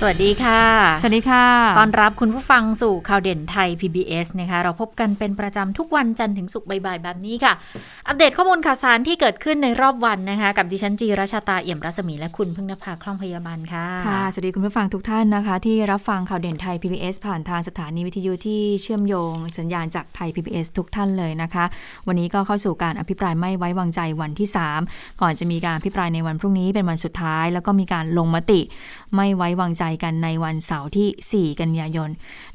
สวัสดีค่ะ สวัสดีค่ะ ตอนรับคุณผู้ฟังสู่ข่าวเด่นไทย PBS นะคะ เราพบกันเป็นประจำทุกวันจันทร์ถึงศุกร์บ่ายๆ แบบนี้ค่ะ อัปเดตข้อมูลข่าวสารที่เกิดขึ้นในรอบวันนะคะ กับดิฉันจีราชาตาเอี่ยมรัศมีและคุณพึ่งนภาคล่องพยาบาลค่ะ ค่ะ สวัสดีคุณผู้ฟังทุกท่านนะคะ ที่รับฟังข่าวเด่นไทย PBS ผ่านทางสถานีวิทยุที่เชื่อมโยง สัญญาณจากไทย PBS ทุกท่านเลยนะคะ วันนี้ก็เข้าสู่การอภิปรายไม่ไว้วางใจวันที่ 3 ก่อนจะมีการอภิปรายในวันพรุ่งนี้เป็นวันสุดท้าย แล้วก็มีการลงมติไม่ไว้วางใจกันในวันเสาร์ที่ 4 กันยายน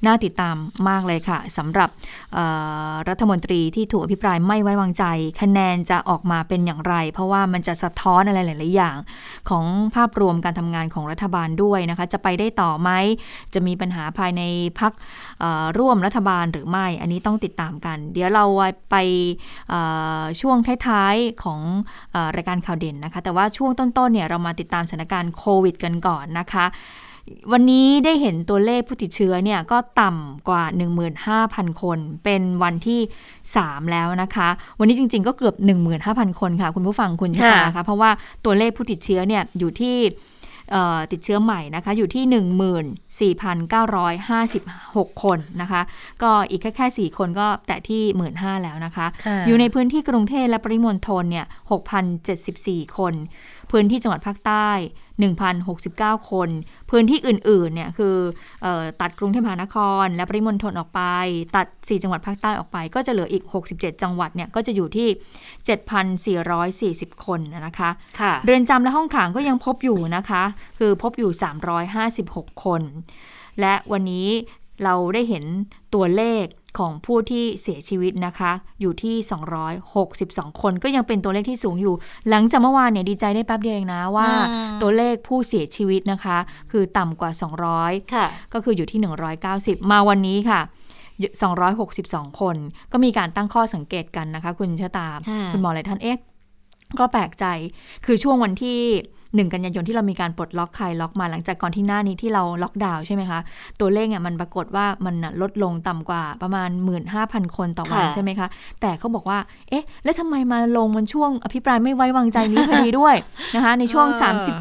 น่าติดตามมากเลยค่ะสำหรับรัฐมนตรีที่ถูกอภิปรายไม่ไว้วางใจ คะแนนจะออกมาเป็นอย่างไร เพราะว่ามันจะสะท้อนอะไรหลาย ๆ อย่าง ของภาพรวมการทำงานของรัฐบาลด้วยนะคะ จะไปได้ต่อไหม จะมีปัญหาภายในพักร่วมรัฐบาลหรือไม่ อันนี้ต้องติดตามกัน เดี๋ยวเราไปช่วงท้าย ๆ ของรายการข่าวเด่นนะคะ แต่ว่าช่วงต้น ๆ เนี่ยเรามาติดตามสถานการณ์โควิดกันก่อนนะคะ วันนี้ได้เห็นตัวเลขผู้ติดเชื้อเนี่ยก็ต่ำกว่า 15,000 คน เป็นวันที่ 3 แล้วนะคะ วันนี้จริง ๆ ก็เกือบ 15,000 คนค่ะ คุณผู้ฟังคุณชะตาคะเพราะว่าตัวเลขผู้ติดเชื้อเนี่ยอยู่ที่ติดเชื้อใหม่นะคะ อยู่ที่ 14,956 คนนะคะ ก็อีกแค่แค่4คนก็แตะที่ 15,000แล้วนะคะ อยู่ในพื้นที่กรุงเทพและปริมณฑลเนี่ย 6,074 คน พื้นที่จังหวัดภาคใต้ 1,069 คน พื้นที่อื่นๆเนี่ยคืออตัดกรุงเทพมหานคร และปริมณฑลออกไป ตัด 4 จังหวัดภาคใต้ออกไป ก็จะเหลืออีก 67 จังหวัดเนี่ยก็จะอยู่ที่ 7,440 คนนะคะคะเรือนจำและห้องขังก็ยังพบอยู่นะคะ คือพบอยู่ 356 คน และวันนี้เราได้เห็นตัวเลข ของผู้ที่เสียชีวิตนะคะ อยู่ที่ 262 คนก็ยังเป็นตัวเลขที่สูงอยู่ หลังจากเมื่อวานเนี่ยดีใจได้แป๊บเดียวเองนะว่า ตัวเลขผู้เสียชีวิตนะคะ คือต่ำกว่า 200 ก็คืออยู่ที่ 190 มาวันนี้ค่ะ262 คน ก็มีการตั้งข้อสังเกตกันนะคะ คุณชะตา คุณหมอหลายท่านเอ๊ะก็แปลกใจ คือช่วงวันที่ หนึ่งกันยายนที่เรามีการปลดล็อกใครล็อกมาหลังจากก่อนที่หน้านี้ที่เราล็อกดาวน์ใช่ไหมคะ ตัวเลขเนี่ยมันปรากฏว่ามันลดลงต่ำกว่าประมาณ 15,000 คนต่อวันใช่ไหมคะ แต่เขาบอกว่า เอ๊ะ แล้วทำไมมาลงมันช่วงอภิปรายไม่ไว้วางใจนี้พอดีด้วยนะคะ ในช่วง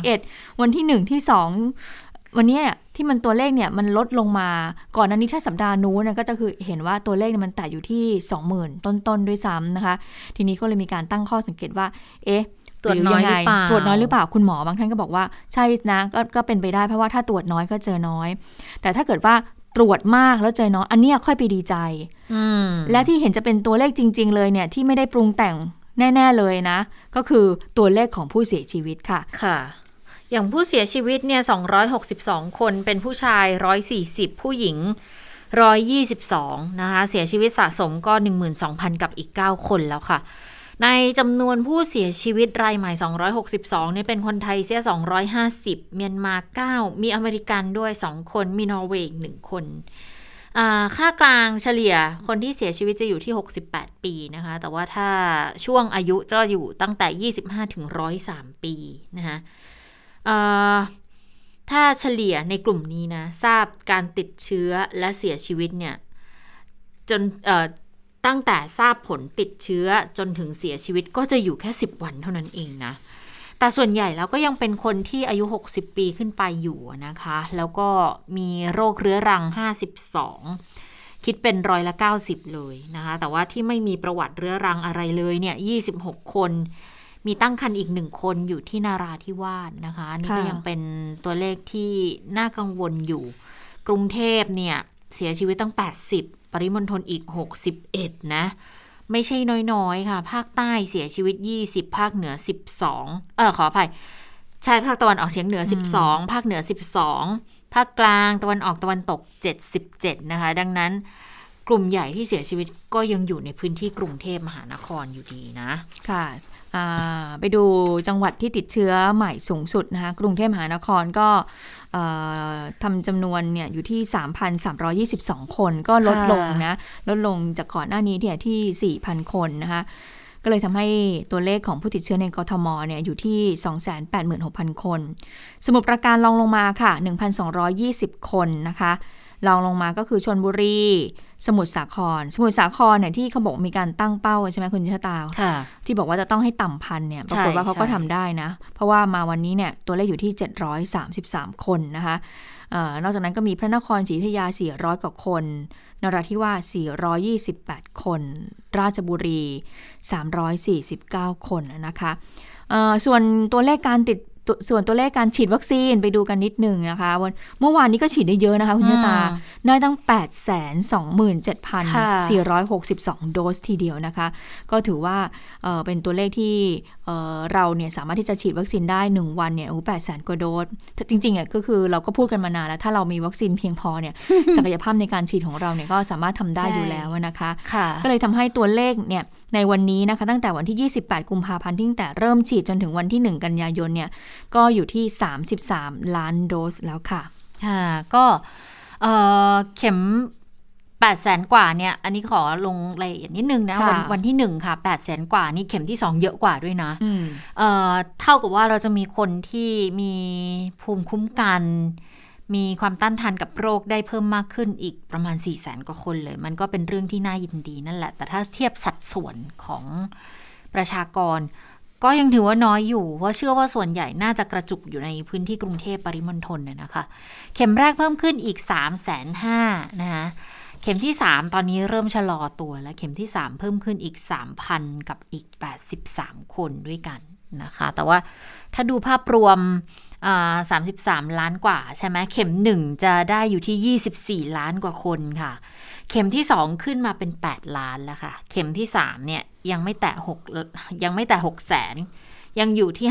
31 วันที่ 1 ที่ 2 วันนี้เนี่ยที่มันตัวเลขเนี่ยมันลดลงมาก่อนนั้นนี้ถ้าสัปดาห์นู้นก็จะคือเห็นว่าตัวเลขมันแต่อยู่ที่ 20,000 ต้นๆด้วยซ้ำนะคะ ทีนี้ก็เลยมีการตั้งข้อสังเกตว่า เอ๊ะ ตรวจน้อยหรือเปล่าตรวจน้อยหรือเปล่าคุณหมอบางท่านก็บอกว่าใช่นะกก็เป็นไปได้เพราะว่าถ้าตรวจน้อยก็เจอน้อย แต่ถ้าเกิดว่าตรวจมากแล้วเจอน้อยอันนี้ค่อยไปดีใจและที่เห็นจะเป็นตัวเลขจริง ๆ เลยเนี่ยที่ไม่ได้ปรุงแต่งแน่ ๆ เลยนะ ก็คือตัวเลขของผู้เสียชีวิตค่ะค่ะ อย่างผู้เสียชีวิตเนี่ย 262 คนเป็นผู้ชาย 140 ผู้หญิง 122 นะคะ เสียชีวิตสะสมก็ 12,000 กับอีก 9 คนแล้วค่ะ ในจำนวนผู้เสียชีวิตรายใหม่ 262เนี่ยเป็นคนไทยเสีย 250 เมียนมา 9 มีอเมริกันด้วย 2 คน มีนอร์เวย์หนึ่งคน ค่ากลางเฉลี่ยคนที่เสียชีวิตจะอยู่ที่ 68 ปีนะคะ แต่ว่าถ้าช่วงอายุจะอยู่ตั้งแต่ 25 ถึง 103 ปีนะคะถ้าเฉลี่ยในกลุ่มนี้นะ ทราบการติดเชื้อและเสียชีวิตเนี่ยจน ตั้งแต่ทราบผลติดเชื้อจนถึงเสียชีวิตก็จะอยู่แค่ 10 วันเท่านั้นเองนะ แต่ส่วนใหญ่แล้วก็ยังเป็นคนที่อายุ 60 ปีขึ้นไปอยู่นะคะ แล้วก็มีโรคเรื้อรัง 52 คิดเป็นร้อยละ 90 เลยนะคะ แต่ว่าที่ไม่มีประวัติเรื้อรังอะไรเลยเนี่ย 26 คนมีตั้งคันอีกหนึ่งคนอยู่ที่นาราธิวาสนะคะนี่ก็ยังเป็นตัวเลขที่น่ากังวลอยู่ กรุงเทพเนี่ยเสียชีวิตตั้ง 80 ปริมณฑลอีก 61 นะ ไม่ใช่น้อยๆ ค่ะ ภาคใต้เสียชีวิต 20 ภาคเหนือ 12 เออขออภัยใช่ภาคตะวันออกเฉียงเหนือ 12 ภาคเหนือ 12 ภาคกลางตะวันออกตะวันตก 77 นะคะ ดังนั้นกลุ่มใหญ่ที่เสียชีวิตก็ยังอยู่ในพื้นที่กรุงเทพมหานครอยู่ดีนะ ค่ะ ไปดูจังหวัดที่ติดเชื้อใหม่สูงสุดนะคะกรุงเทพมหานครก็ทำจำนวนเนี่ยอยู่ที่ 3,322 คนก็ลดลงนะ ลดลงจากก่อนหน้านี้เนี่ยที่ 4,000 คนนะคะก็เลยทำให้ตัวเลขของผู้ติดเชื้อในกทมเนี่ยอยู่ที่ 286,000 คน สมุทรปราการรองลงมาค่ะ 1,220 คนนะคะ รองลงมาก็คือชนบุรี สมุทรสาคร สมุทรสาครเนี่ยที่เขาบอกมีการตั้งเป้าใช่ไหมคุณชะตาค่ะที่บอกว่าจะต้องให้ต่ำพันเนี่ยปรากฏว่าเขาก็ทำได้นะ เพราะว่ามาวันนี้เนี่ยตัวเลขอยู่ที่ 733 คนนะคะเออนอกจากนั้นก็มีพระนครศรีอยุธยา 400 กว่าคน นราธิวาส 428 คน ราชบุรี 349 คนนะคะเอ่อส่วนตัวเลขการติดตัว ส่วนตัวเลขการฉีดวัคซีนไปดูกันนิดหนึ่งนะคะวันเมื่อวานนี้ก็ฉีดได้เยอะนะคะคุณชะตาอืมได้ตั้ง 8 2ค่ะ7 462 โดสทีเดียวนะคะ ก็ถือว่าเอ่อเป็นตัวเลขที่เอ่อเราเนี่ยสามารถที่จะฉีดวัคซีนได้ 1 วันเนี่ยโอ้แปดแสนกว่าโดสแต่จริงๆอะก็คือเราก็พูดกันมานานแล้ว ถ้าเรามีวัคซีนเพียงพอเนี่ยศักยภาพในการฉีดของเราเนี่ยก็สามารถทำได้ใช่อยู่แล้วนะคะค่ะก็เลยทำให้ตัวเลขเนี่ยในวันนี้นะคะตั้งแต่วันที่ 28 กุมภาพันธ์ที่ตั้งแต่เริ่มฉีดจนถึงวันที่ 1 กันยายนเนี่ยก็อยู่ที่ 33 ล้านโดสแล้วค่ะค่ะก็เอ่อเข็ม 8 0 0แสนกว่าเนี่ย อันนี้ขอลงรายละเอียดนิดนึงนะค่ะวันวันที่หนึ่งค่ะ 8 0 0แสนกว่านี่เข็มที่ 2 เยอะกว่าด้วยนะอืมเอ่อเท่ากับว่าเราจะมีคนที่มีภูมิคุ้มกัน มีความต้านทานกับโรคได้เพิ่มมากขึ้นอีกประมาณ 4 0 0แสนกว่าคนเลย มันก็เป็นเรื่องที่น่ายินดีนั่นแหละ แต่ถ้าเทียบสัดส่วนของประชากร ก็ยังถือว่าน้อยอยู่ เพราะเชื่อว่าส่วนใหญ่น่าจะกระจุกอยู่ในพื้นที่กรุงเทพปริมณฑลน่ะนะคะ เข็มแรกเพิ่มขึ้นอีก 3 5 0 0 0 0นะคะ เข็มที่ 3 ตอนนี้เริ่มชะลอตัวแล้วเข็มที่ 3 เพิ่มขึ้นอีก 3,000 กับอีก 83 คนด้วยกันนะคะ แต่ว่าถ้าดูภาพรวมอ่า33 ล้านกว่าใช่ไหมเข็ม 1 จะได้อยู่ที่ 24 ล้านกว่าคนค่ะ เข็มที่ 2 ขึ้นมาเป็น 8 ล้านแล้วค่ะ เข็มที่ 3 เนี่ยยังไม่แตะ6ยังไม่แตะ6แสนยังอยู่ที่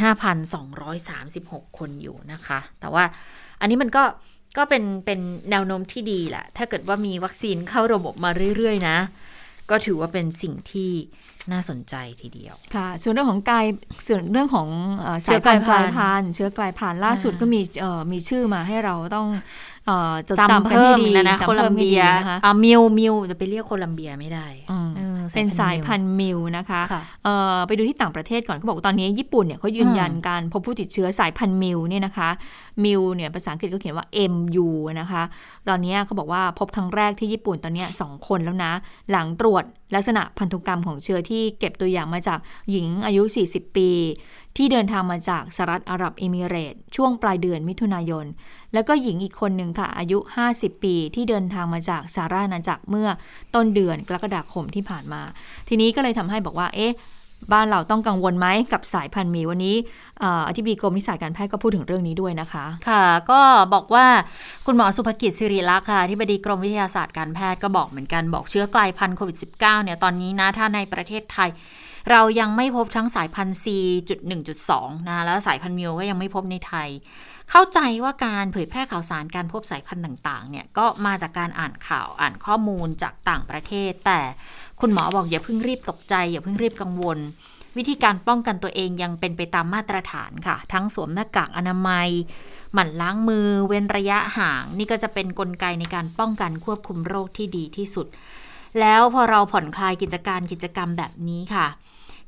595,236 คนอยู่นะคะ แต่ว่าอันนี้มันก็ ก็เป็นเป็นแนวโน้มที่ดีแหละ ถ้าเกิดว่ามีวัคซีนเข้าระบบมาเรื่อย ๆ นะ ก็ถือว่าเป็นสิ่งที่ น่าสนใจทีเดียว ค่ะ ส่วนเรื่องของกายส่วนเรื่องของเอ่อเชื้สาอยพันธุ์กกลาลายยพัพันนธุ์ธุ์เชื้อกลายพันธุ์ล่าสุดอ่าก็มีเอ่อมีชื่อมาให้เราต้องเอ่อจดจำจำกันเพิ่ให้มดีนะนะจำโคลัเพิ่มมให้เบีดียนะคะอ่ามิวมิวจะไปเรียกโคลัมเบียไม่ได้อืมออเป็นสายพันมิวธุ์มิวนะคะค่ะเอ่อไปดูที่ต่างประเทศก่อนเขาบอกว่าตอนนี้ญี่ปุ่นเนี่ยเขายืนยันการพบผู้ติดเชื้อสายพันธุ์มิวเนี่ยนะคะมิวเนี่ยภาษาอังกฤษก็เขียนว่า MU นะคะ ตอนนี้เขาบอกว่าพบครั้งแรกที่ญี่ปุ่นตอนนี้สองคนแล้วนะ หลังตรวจ ลักษณะพันธุกรรมของเชื้อที่เก็บตัวอย่างมาจากหญิงอายุ 40 ปี ที่เดินทางมาจากสหรัฐอาหรับเอมิเรตช่วงปลายเดือนมิถุนายน แล้วก็หญิงอีกคนหนึ่งค่ะ อายุ 50 ปี ที่เดินทางมาจากสหราชอาณาจักรเมื่อต้นเดือนกรกฎาคมที่ผ่านมา ทีนี้ก็เลยทำให้บอกว่าเอ๊ะ บ้านเราต้องกังวลไหมกับสายพันธุ์มีวันนี้ออธิบดีกรมวิชาการแพทย์ก็พูดถึงเรื่องนี้ด้วยนะคะ ค่ะ ก็บอกว่าคุณหมอสุภกิจสิริลักษ์ค่ะที่บดีกรมวิทยาศาสตร์การแพทย์ก็บอกเหมือนกันบอกเชื้อกลายพันธุ์โควิด -19 เนี่ยตอนนี้นะถ้าในประเทศไทย เรายังไม่พบทั้งสายพันธุ์ C.1.2 นะแล้วสายพันธุ์มิวก็ยังไม่พบในไทย เข้าใจว่าการเผยแพร่ข่าวสารการพบสายพันธุ์ต่างๆเนี่ยก็มาจากการอ่านข่าวอ่านข้อมูลจากต่างประเทศแต่ คุณหมอบอกอย่าเพิ่งรีบตกใจ อย่าเพิ่งรีบกังวล วิธีการป้องกันตัวเองยังเป็นไปตามมาตรฐานค่ะ ทั้งสวมหน้ากากอนามัย หมั่นล้างมือ เว้นระยะห่าง นี่ก็จะเป็นนกลไกในการป้องกันควบคุมโรคที่ดีที่สุด แล้วพอเราผ่อนคลายกิจการกิจกรรมแบบนี้ค่ะ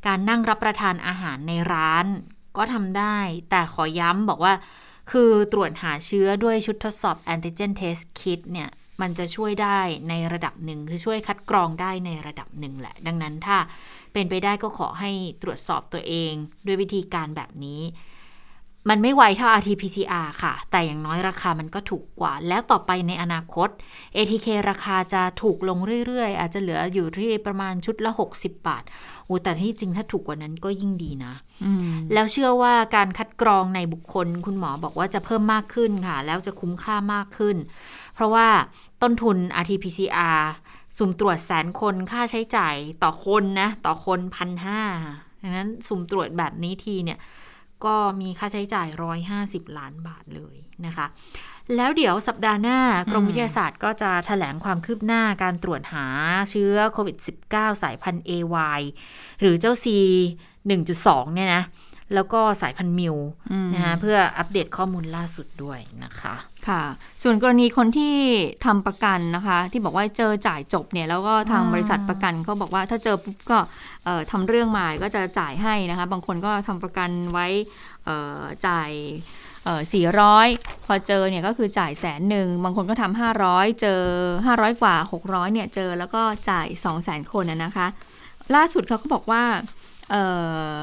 การนั่งรับประทานอาหารในร้าน ก็ทำได้ แต่ขอย้ำบอกว่าคือตรวจหาเชื้อด้วยชุดทดสอบ antigen test kit เนี่ย มันจะช่วยได้ในระดับหนึ่งคือช่วยคัดกรองได้ในระดับหนึ่งแหละ ดังนั้นถ้าเป็นไปได้ก็ขอให้ตรวจสอบตัวเองด้วยวิธีการแบบนี้ มันไม่ไวเท่า RT-PCR ค่ะ แต่อย่างน้อยราคามันก็ถูกกว่า แล้วต่อไปในอนาคต ATK ราคาจะถูกลงเรื่อยๆ อาจจะเหลืออยู่ที่ประมาณชุดละ 60 บาทโอ้แต่ที่จริงถ้าถูกกว่านั้นก็ยิ่งดีนะอืมแล้วเชื่อว่าการคัดกรองในบุคคล คุณหมอบอกว่าจะเพิ่มมากขึ้นค่ะ แล้วจะคุ้มค่ามากขึ้นเพ ราะว่าต้นทุน RT-PCR สุ่มตรวจแสนคนค่าใช้จ่ายต่อคนนะ ต่อคนพันห้าดังนั้นสุ่มตรวจแบบนี้ทีเนี่ย ก็มีค่าใช้จ่าย 150 ล้านบาทเลยนะคะ แล้วเดี๋ยวสัปดาห์หน้ากรมวิทยาศาสตร์ก็จะถแถลงความคืบหน้าการตรวจหาเชื้อโควิด -19 สายพันธุ์ AY หรือเจ้า C 1.2 เนี่ยนะ แล้วก็สายพันธุ์มิวอืมนะคะเพื่ออัปเดตข้อมูลล่าสุดด้วยนะคะค่ะ ส่วนกรณีคนที่ทำประกันนะคะ ที่บอกว่าเจอจ่ายจบเนี่ยแล้วก็ทางอ่าบริษัทประกันเขาบอกว่าถ้าเจอปุ๊บก็เอ่อทำเรื่องมาก็จะจ่ายให้นะคะ บางคนก็ทำประกันไว้เอ่อจ่ายสี่ร้อยพอเจอเนี่ยก็คือจ่ายแสนหนึ่งบางคนก็ทำห้าร้อยเจอห้าร้อยกว่าหกร้อยเนี่ยเจอแล้วก็จ่ายสองแสนคนนะนะคะ ล่าสุดเขาก็บอกว่าเอ่อ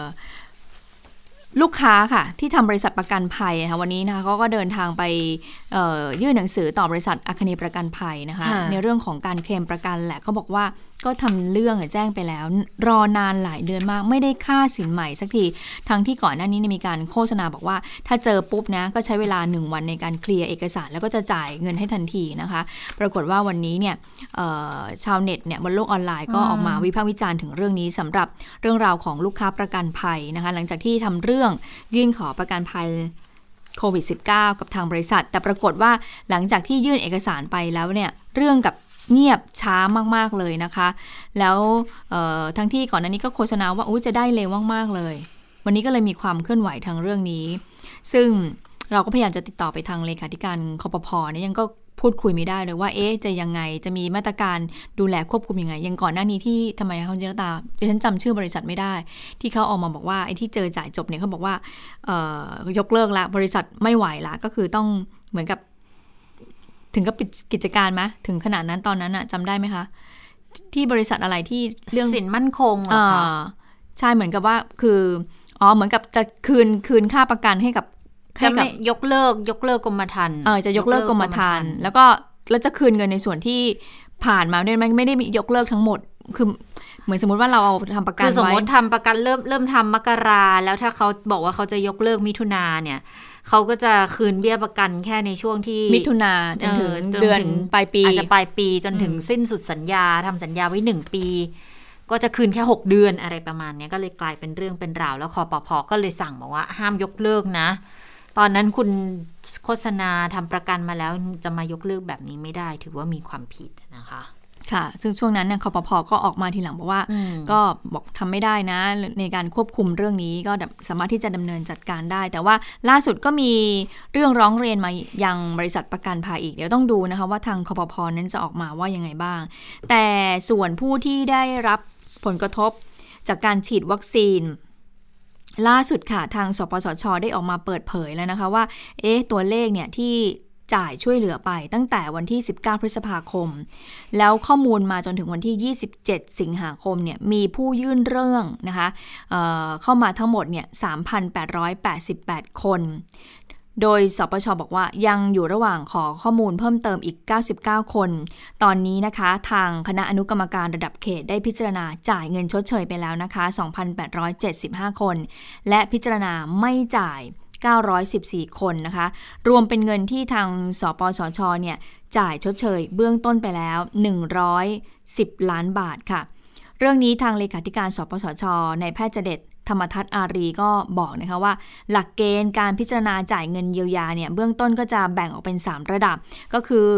ลูกค้าค่ะ ที่ทำบริษัทประกันภัยนะคะวันนี้นะคะเขาก็เดินทางไปเอ่อยื่นหนังสือต่อบริษัทอาคเนย์ประกันภัยนะคะค่ะในเรื่องของการเคลมประกันแหละเขาบอกว่าก็ทำเรื่องแจ้งไปแล้ว รอนานหลายเดือนมาก ไม่ได้ค่าสินใหม่สักที ทั้งที่ก่อนหน้านี้เนี่ยมีการโฆษณาบอกว่า ถ้าเจอปุ๊บนะ ก็ใช้เวลา 1 วันในการเคลียร์เอกสาร แล้วก็จะจ่ายเงินให้ทันทีนะคะ ปรากฏว่าวันนี้เนี่ยเอ่อชาวเน็ตเนี่ยบนโลกออนไลน์ก็ออกมาวิพากษ์วิจารณ์ถึงเรื่องนี้สำหรับเรื่องราวของลูกค้าประกันภัยนะคะ หลังจากที่ทำเรื่องยื่นขอประกันภัยโควิด -19 กับทางบริษัท แต่ปรากฏว่าหลังจากที่ยื่นเอกสารไปแล้วเนี่ย เรื่องกับ เงียบช้ามากๆเลยนะคะ แล้วทั้งที่ก่อนหน้านี้ก็โฆษณาว่าอุ๊ยจะได้เร็วมากๆเลย วันนี้ก็เลยมีความเคลื่อนไหวทางเรื่องนี้ ซึ่งเราก็พยายามจะติดต่อไปทางเลขาธิการคอปพเนี่ยยังก็พูดคุยไม่ได้เลยว่า เอ๊ะ จะยังไง จะมีมาตรการดูแลควบคุมยังไง ยังก่อนหน้านี้ที่ทำไมคะคุณเจรตาดิฉันจำชื่อบริษัทไม่ได้ ที่เขาออกมาบอกว่าไอ้ที่เจอจ่ายจบเนี่ยเขาบอกว่า เอ่อ ยกเลิกละ บริษัทไม่ไหวละ ก็คือต้องเหมือนกับ ถึงกับปิดกิจการไหมถึงขนาดนั้นตอนนั้นอะจำได้ไหมคะ ที่บริษัทอะไรที่เรื่องสินมั่นคงเหรออ่าคะใช่เหมือนกับว่าคืออ๋อเหมือนกับจะคืนคืนค่าประกันให้กับให้จะกัไม่บยกเลิกยกเลิกกรมธรรม์เออจะยกเลิกกรมธรรม์แล้วก็แล้วจะคืนเงินในส่วนที่ผ่านมาเนี่ยไม่ไม่ได้มียกเลิกทั้งหมดคือเหมือนสมมติว่าเราเอาทำประกัคืนอสมไว้มติทำประกันเริ่มเริ่มทำมกราแล้วถ้าเขาบอกว่าเขาจะยกเลิกมิถุนาเนี่ย เขาก็จะคืนเบี้ยประกันแค่ในช่วงที่ มิถุนาจนถึงเออจนเดือนถึงปลายปีอาจจะปลายปีจนถึงอืมสิ้นสุดสัญญาทำสัญญาไว้หนึ่งปี ก็จะคืนแค่ 6 เดือนอะไรประมาณเนี้ยก็เลยกลายเป็นเรื่องเป็นราว แล้วคอปพก็เลยสั่งบอกว่าห้ามยกเลิกนะ ตอนนั้นคุณโฆษณาทำประกันมาแล้วจะมายกเลิกแบบนี้ไม่ได้ ถือว่ามีความผิดนะคะ ค่ะ ซึ่งช่วงนั้นเนี่ยคอปพก็ออกมาทีหลังบอกว่าอืมก็บอกทำไม่ได้นะ ในการควบคุมเรื่องนี้ก็สามารถที่จะดำเนินจัดการได้ แต่ว่าล่าสุดก็มีเรื่องร้องเรียนมายังบริษัทประกันภัยอีก เดี๋ยวต้องดูนะคะว่าทางคอปพนั้นจะออกมาว่ายังไงบ้าง แต่ส่วนผู้ที่ได้รับผลกระทบจากการฉีดวัคซีนล่าสุดค่ะ ทางสปสช ได้ออกมาเปิดเผยแล้วนะคะว่า เอ๊ะ ตัวเลขเนี่ยที่ จ่ายช่วยเหลือไปตั้งแต่วันที่ 19 พฤษภาคม แล้วข้อมูลมาจนถึงวันที่ 27 สิงหาคมเนี่ยมีผู้ยื่นเรื่องนะคะเเข้ามาทั้งหมดเนี่ย 3,888 คน โดยสปชบอกว่ายังอยู่ระหว่างขอข้อมูลเพิ่มเติมอีก 99 คน ตอนนี้นะคะทางคณะอนุกรรมการระดับเขตได้พิจารณาจ่ายเงินชดเชยไปแล้วนะคะ 2,875 คน และพิจารณาไม่จ่าย 914 คนนะคะ รวมเป็นเงินที่ทางสปสชเนี่ยจ่ายชดเชยเบื้องต้นไปแล้ว 110 ล้านบาทค่ะ เรื่องนี้ทางเลขาธิการสปสช ในแพทย์เจเด็ดธรรมทัศน์อารีก็บอกนะคะว่า หลักเกณฑ์การพิจารณาจ่ายเงินเยียวยาเนี่ยเบื้องต้นก็จะแบ่งออกเป็น 3 ระดับก็คือ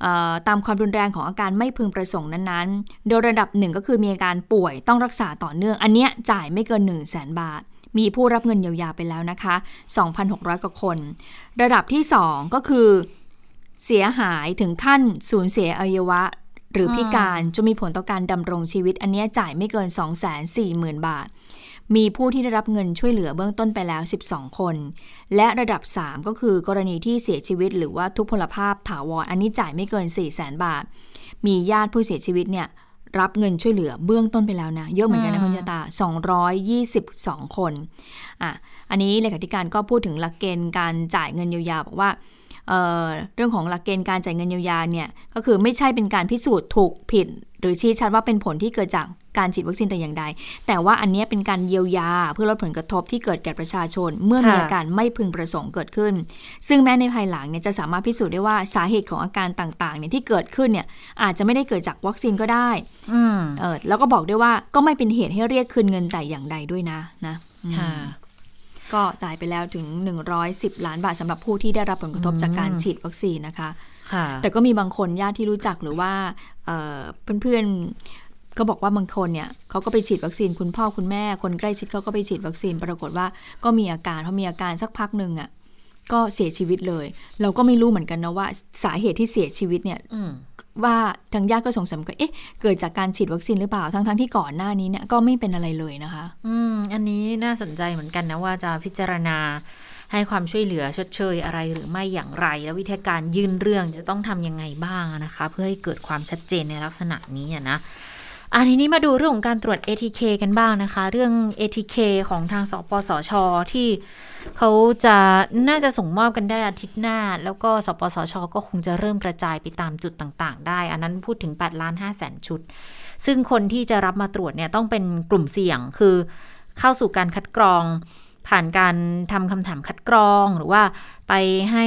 เออตามความรุนแรงของอาการไม่พึงประสงค์นั้นๆ โดยระดับหนึ่งก็คือมีอาการป่วยต้องรักษาต่อเนื่อง อันเนี้ยจ่ายไม่เกิน 1 0 0 0 0แบาท มีผู้รับเงินเยียวยาไปแล้วนะคะ 2,600 กว่าคน ระดับที่ 2 ก็คือ เสียหายถึงขั้นสูญเสียอวัยวะ หรือพิการจะมีผลต่อการดำรงชีวิต อันเนี้ยจ่ายไม่เกิน 240,000 บาท มีผู้ที่ได้รับเงินช่วยเหลือเบื้องต้นไปแล้ว 12 คน และระดับ 3 ก็คือกรณีที่เสียชีวิต หรือว่าทุพพลภาพถาวรอันนี้จ่ายไม่เกิน 400,000 บาท มีญาติผู้เสียชีวิตเนี่ย รับเงินช่วยเหลือเบื้องต้นไปแล้วนะ เยอะเหมือนกันนะอืมคุณยาตา 222 คนอะอันนี้เลขาธิการก็พูดถึงหลักเกณฑ์การจ่ายเงินเยียวยาบอกว่า เอ่อเรื่องของหลักเกณฑ์การจ่ายเงินเยียวยาเนี่ยก็คือไม่ใช่เป็นการพิสูจน์ถูกผิด หรือชี้ชัดว่าเป็นผลที่เกิดจากการฉีดวัคซีนแต่อย่างใด แต่ว่าอันเนี้ยเป็นการเยียวยาเพื่อลดผลกระทบที่เกิดแก่ประชาชน เมื่อมีค่ะอาการไม่พึงประสงค์เกิดขึ้น ซึ่งแม้ในภายหลังเนี่ยจะสามารถพิสูจน์ได้ว่าสาเหตุของอาการต่างๆเนี่ยที่เกิดขึ้นเนี่ยอาจจะไม่ได้เกิดจากวัคซีนก็ได้อืมเออแล้วก็บอกด้วยว่าก็ไม่เป็นเหตุให้เรียกคืนเงินแต่อย่างใดด้วยนะนะอืมค่ะ ก็จ่ายไปแล้วถึง 110 ล้านบาทสำหรับผู้ที่ได้รับผลกระทบอืมจากการฉีดวัคซีนนะคะค่ะแต่ก็มีบางคนญาติที่รู้จักหรือว่าเอ่อเพื่อนๆก็บอกว่าบางคนเนี่ยเขาก็ไปฉีดวัคซีนคุณพ่อคุณแม่ คนใกล้ชิดเขาก็ไปฉีดวัคซีน ปรากฏว่าก็มีอาการพอมีอาการสักพักหนึ่งอะ่ะ ก็เสียชีวิตเลย เราก็ไม่รู้เหมือนกันนะว่าสาเหตุที่เสียชีวิตเนี่ยอืมว่าทางญาติก็สงสัยว่าเอ๊ะ เกิดจากการฉีดวัคซีนหรือเปล่า ทั้งๆที่ก่อนหน้านี้เนี่ยก็ไม่เป็นอะไรเลยนะคะ อืม อันนี้น่าสนใจเหมือนกันนะว่าจะพิจารณาให้ความช่วยเหลือชดเชยอะไรหรือไม่อย่างไร แล้ววิธีการยื่นเรื่องจะต้องทำยังไงบ้างนะคะ เพื่อให้เกิดความชัดเจนในลักษณะนี้อะนะ อันทีนี้มาดูเรื่องของการตรวจ ATK กันบ้างนะคะ เรื่อง ATK ของทางสปสช ที่เขาจะน่าจะส่งมอบกันได้อาทิตย์หน้า แล้วก็สปสช ก็คงจะเริ่มกระจายไปตามจุดต่างๆ ได้ อันนั้นพูดถึง8ล้าน5แสนชุด ซึ่งคนที่จะรับมาตรวจเนี่ยต้องเป็นกลุ่มเสี่ยงคือเข้าสู่การคัดกรอง ผ่านการทำคำถามคัดกรอง หรือว่าไปให้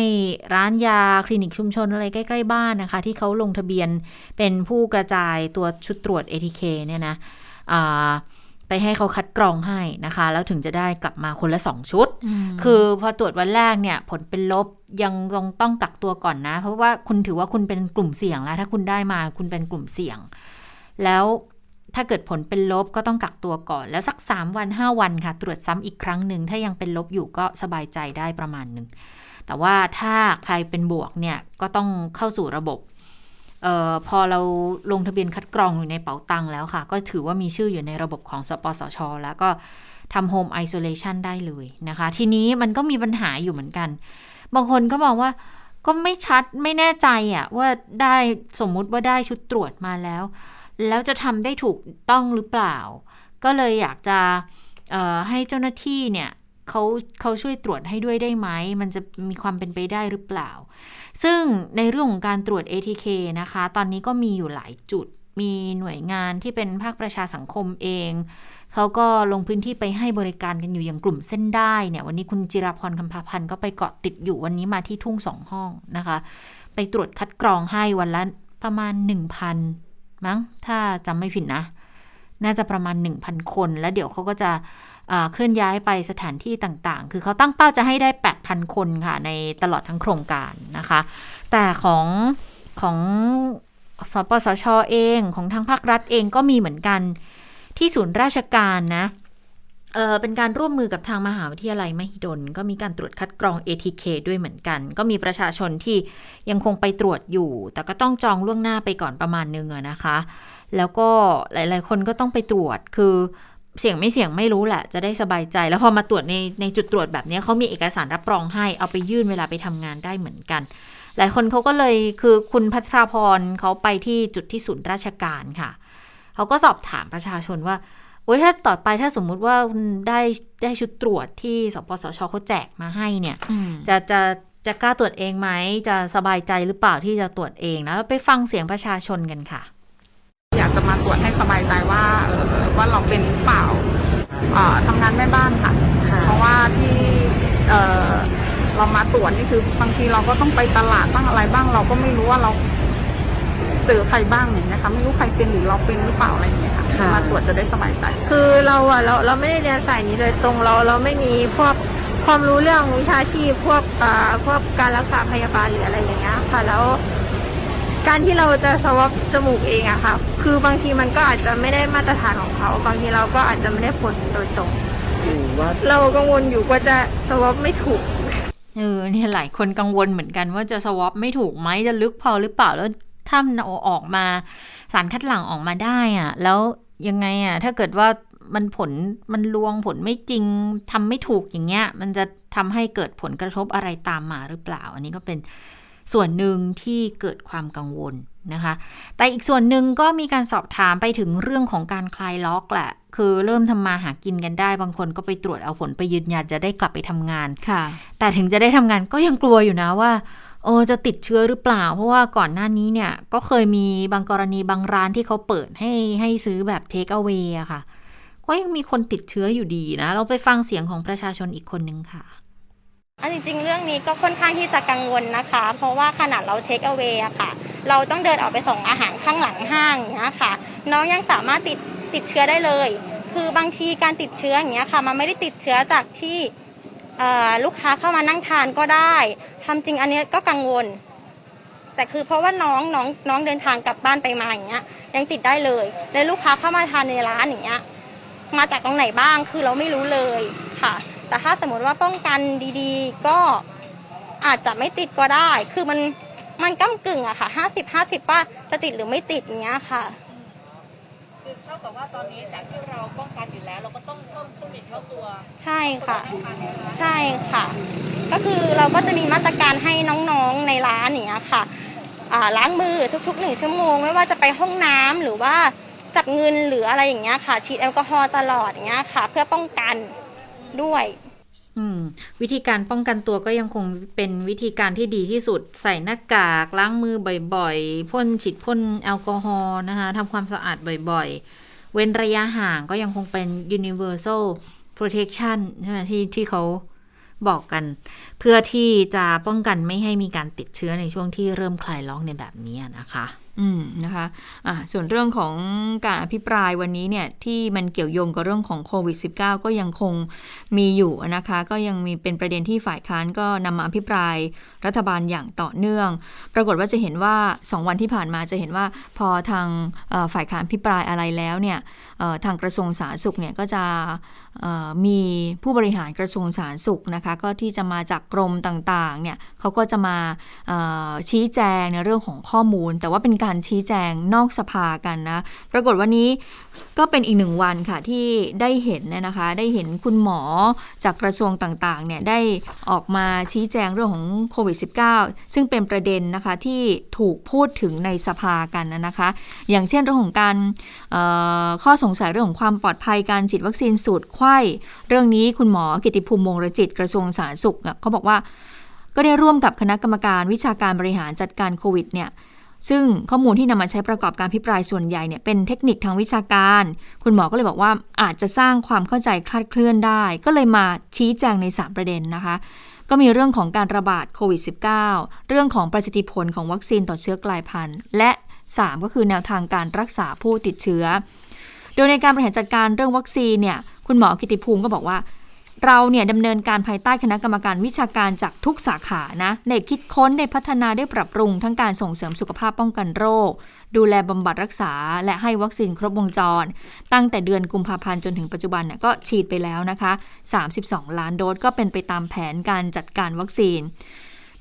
ร้านยาคลินิกชุมชนอะไรใกล้ ๆ บ้านนะคะ ที่เขาลงทะเบียนเป็นผู้กระจายตัวชุดตรวจ ATK เนี่ยนะอ่าไปให้เขาคัดกรองให้นะคะ แล้วถึงจะได้กลับมาคนละสองชุด คือพอตรวจวันแรกเนี่ย ผลเป็นลบยังต้องต้องกักตัวก่อนนะ เพราะว่าคุณถือว่าคุณเป็นกลุ่มเสี่ยงแล้ว ถ้าคุณได้มาคุณเป็นกลุ่มเสี่ยง แล้ว ถ้าเกิดผลเป็นลบก็ต้องกักตัวก่อน แล้วสัก 3 วัน 5 วันค่ะ ตรวจซ้ำอีกครั้งหนึ่ง ถ้ายังเป็นลบอยู่ก็สบายใจได้ประมาณหนึ่ง แต่ว่าถ้าใครเป็นบวกเนี่ยก็ต้องเข้าสู่ระบบเออพอเราลงทะเบียนคัดกรองอยู่ในเป๋าตังค์แล้วค่ะ ก็ถือว่ามีชื่ออยู่ในระบบของสปสช แล้วก็ทำโฮมไอโซเลชันได้เลยนะคะ ทีนี้มันก็มีปัญหาอยู่เหมือนกัน บางคนก็บอกว่าก็ไม่ชัดไม่แน่ใจอะว่าได้สมมุติว่าได้ชุดตรวจมาแล้ว แล้วจะทำได้ถูกต้องหรือเปล่า ก็เลยอยากจะให้เจ้าหน้าที่เนี่ยเขาเขาช่วยตรวจให้ด้วยได้ไหม มันจะมีความเป็นไปได้หรือเปล่า ซึ่งในเรื่องของการตรวจ ATK นะคะ ตอนนี้ก็มีอยู่หลายจุด มีหน่วยงานที่เป็นภาคประชาสังคมเอง เขาก็ลงพื้นที่ไปให้บริการกันอยู่อย่างกลุ่มเส้นได้เนี่ยวันนี้คุณจิราพรคำพาพันธ์ก็ไปเกาะติดอยู่วันนี้มาที่ทุ่งสองห้องนะคะ ไปตรวจคัดกรองให้วันละประมาณ 1,000 มั้งถ้าจำไม่ผิดนะ น่าจะประมาณ 1,000 คน แล้วเดี๋ยวเขาก็จะเคลื่อนย้ายไปสถานที่ต่างๆ คือเขาตั้งเป้าจะให้ได้ 8,000 คนค่ะ ในตลอดทั้งโครงการนะคะ แต่ของของสปสชเองของทางภาครัฐเองก็มีเหมือนกันที่ศูนย์ราชการนะ เออเป็นการร่วมมือกับทางมหาวิทยาลัยมหิดล ก็มีการตรวจคัดกรอง ATK ด้วยเหมือนกัน ก็มีประชาชนที่ยังคงไปตรวจอยู่ แต่ก็ต้องจองล่วงหน้าไปก่อนประมาณนึงนะคะ แล้วก็หลาย ๆ คนก็ต้องไปตรวจคือเสี่ยงไม่เสี่ยงไม่รู้แหละ จะได้สบายใจ แล้วพอมาตรวจในในจุดตรวจแบบนี้เขามีเอกสารรับรองให้เอาไปยื่นเวลาไปทำงานได้เหมือนกัน หลายคนเขาก็เลยคือคุณพัทราพรเขาไปที่จุดที่ศูนย์ราชการค่ะเขาก็สอบถามประชาชนว่า โอ้ยถ้าต่อไปถ้าสมมุติว่าคุณได้ได้ชุดตรวจที่สปสชเขาแจกมาให้เนี่ย จะจะจะกล้าตรวจเองไหม จะสบายใจหรือเปล่าที่จะตรวจเองนะไปฟังเสียงประชาชนกันค่ะ อยากจะมาตรวจให้สบายใจว่าเออว่าเราเป็นหรือเปล่าเอ่อทำงานแม่บ้านค่ะ เพราะว่าที่เอ่อเรามาตรวจนี่คือบางทีเราก็ต้องไปตลาดบ้างอะไรบ้างเราก็ไม่รู้ว่าเรา เจอใครบ้างอย่างเงี้ยค่ะไม่รู้ใครเป็นหรือเราเป็นหรือเปล่าอะไรอย่างเงี้ยค่ะค่ะ มาตรวจจะได้สบายใจ คือเราอะเราเราไม่ได้เรียนสายนี้โดยตรงเราเราไม่มีพวกความรู้เรื่องวิชาชีพพวกอ่าพวกการรักษาพยาบาลหรืออะไรอย่างเงี้ยค่ะแล้ว การที่เราจะสวอปจมูกเองอะค่ะ คือบางทีมันก็อาจจะไม่ได้มาตรฐานของเขาบางทีเราก็อาจจะไม่ได้ผลโดยตรงเรากังวลอยู่ว่าจะสวอปไม่ถูก เออเนี่ยหลายคนกังวลเหมือนกันว่าจะสวอปไม่ถูกไหมจะลึกพอหรือเปล่าแล้ว ถ้ามันเอาออกมาสารคัดหลั่งออกมาได้อะแล้วยังไงอะถ้าเกิดว่ามันผลมันลวงผลไม่จริงทำไม่ถูกอย่างเงี้ย มันจะทำให้เกิดผลกระทบอะไรตามมาหรือเปล่า อันนี้ก็เป็นส่วนหนึ่งที่เกิดความกังวลนะคะ แต่อีกส่วนหนึ่งก็มีการสอบถามไปถึงเรื่องของการคลายล็อกแหละ คือเริ่มทำมาหากินกันได้ บางคนก็ไปตรวจเอาผลไปยืนยันจะได้กลับไปทำงานค่ะ แต่ถึงจะได้ทำงานก็ยังกลัวอยู่นะว่า โอ้จะติดเชื้อหรือเปล่า เพราะว่าก่อนหน้านี้เนี่ย ก็เคยมีบางกรณีบางร้านที่เขาเปิดให้ให้ซื้อแบบเทคเอา a y อะค่ะ ก็ยังมีคนติดเชื้ออยู่ดีนะ เราไปฟังเสียงของประชาชนอีกคนนึงค่ะอันจริงๆเรื่องนี้ก็ค่อนข้างที่จะกังวลนะคะ เพราะว่าขนาดเราเทคเอา a y อะค่ะ เราต้องเดินออกไปส่งอาหารข้างหลังห้างอย่างเงี้ยค่ะ น้องยังสามารถติดติดเชื้อได้เลย คือบางทีการติดเชื้ออย่างเงี้ยค่ะ มันไม่ได้ติดเชื้อจากที่ ลูกค้าเข้ามานั่งทานก็ได้ทำจริงอันเนี้ยก็กังวล แต่คือเพราะว่าน้องน้องน้องเดินทางกลับบ้านไปมาอย่างเงี้ย ยังติดได้เลยแล้วลูกค้าเข้ามาทานในร้านอย่างเงี้ย มาจากตรงไหนบ้างคือเราไม่รู้เลยค่ะ แต่ถ้าสมมติว่าป้องกันดีๆ ก็อาจจะไม่ติดก็ได้ คือมันมันก้ากึ่งอะค่ะห้าสิบห้าสิบว่าจะติดหรือไม่ติดอย่างเงี้ยค่ะ คือเท่ากับว่าตอนนี้จากที่เราป้องกันอยู่แล้ว เราก็ต้องเพิ่มโควิดเข้าตัว ใช่ค่ะ ใช่ค่ะ ก็คือเราก็จะมีมาตรการให้น้องๆในร้านอย่างเงี้ยค่ะอ่าล้างมือทุกๆหนึ่งชั่วโมง ไม่ว่าจะไปห้องน้ำหรือว่าจับเงินหรืออะไรอย่างเงี้ยค่ะฉีดแอลกอฮอล์ตลอดอย่างเงี้ยค่ะ เพื่อป้องกันด้วยอืม วิธีการป้องกันตัวก็ยังคงเป็นวิธีการที่ดีที่สุด ใส่หน้ากากล้างมือบ่อยๆพ่นฉีดพ่นแอลกอฮอล์นะคะทำความสะอาดบ่อยๆ เว้นระยะห่างก็ยังคงเป็น universal protection ใช่ไหมที่ที่เขาบอกกัน เพื่อที่จะป้องกันไม่ให้มีการติดเชื้อในช่วงที่เริ่มคลายล็อกในแบบนี้นะคะ อืมนะคะอะส่วนเรื่องของการอภิปรายวันนี้เนี่ยที่มันเกี่ยวโยงกับเรื่องของโควิด -19 ก็ยังคงมีอยู่นะคะ ก็ยังมีเป็นประเด็นที่ฝ่ายค้านก็นำมาอภิปรายรัฐบาลอย่างต่อเนื่อง ปรากฏว่าจะเห็นว่า 2 วันที่ผ่านมาจะเห็นว่าพอทางฝ่ายค้านอภิปรายอะไรแล้วเนี่ยทางกระทรวงสาธารณสุขเนี่ยก็จะมีผู้บริหารกระทรวงสาธารณสุขนะคะก็ที่จะมาจากกรมต่างๆเนี่ยเขาก็จะมาชี้แจงในเรื่องของข้อมูล แต่ว่าเป็นการชี้แจงนอกสภากันนะ ปรากฏวันนี้ก็เป็นอีกหนึ่งวันค่ะที่ได้เห็นเนี่ยนะคะ ได้เห็นคุณหมอจากกระทรวงต่างๆเนี่ยได้ออกมาชี้แจงเรื่องของโควิด -19 ซึ่งเป็นประเด็นนะคะที่ถูกพูดถึงในสภากันนะคะ อย่างเช่นเรื่องของการข้อสงสัยเรื่องของความปลอดภัยการฉีดวัคซีนสูตรไข้เรื่องนี้คุณหมอกิติภูมิวงรจิตกระทรวงสาธารณสุขเขาบอกว่าก็ได้ร่วมกับคณะกรรมการวิชาการบริหารจัดการโควิดเนี่ย ซึ่งข้อมูลที่นำมาใช้ประกอบการพิปรายส่วนใหญ่เนี่ยเป็นเทคนิคทางวิชาการ คุณหมอก็เลยบอกว่าอาจจะสร้างความเข้าใจคลาดเคลื่อนได้ ก็เลยมาชี้แจงใน 3 ประเด็นนะคะ ก็มีเรื่องของการระบาดโควิด -19 เรื่องของประสิทธิผลของวัคซีนต่อเชื้อกลายพันธุ์ และ 3 ก็คือแนวทางการรักษาผู้ติดเชื้อ โดยในการบริหารจัดการเรื่องวัคซีนเนี่ยคุณหมอกิติภูมิก็บอกว่า เราเนี่ยดำเนินการภายใต้คณะกรรมการวิชาการจากทุกสาขานะได้คิดค้นได้พัฒนาได้ปรับปรุง ทั้งการส่งเสริมสุขภาพป้องกันโรค ดูแลบำบัดรักษา และให้วัคซีนครบวงจร ตั้งแต่เดือนกุมภาพันธ์จนถึงปัจจุบันเนี่ยก็ฉีดไปแล้วนะคะ 32 ล้านโดสก็เป็นไปตามแผนการจัดการวัคซีน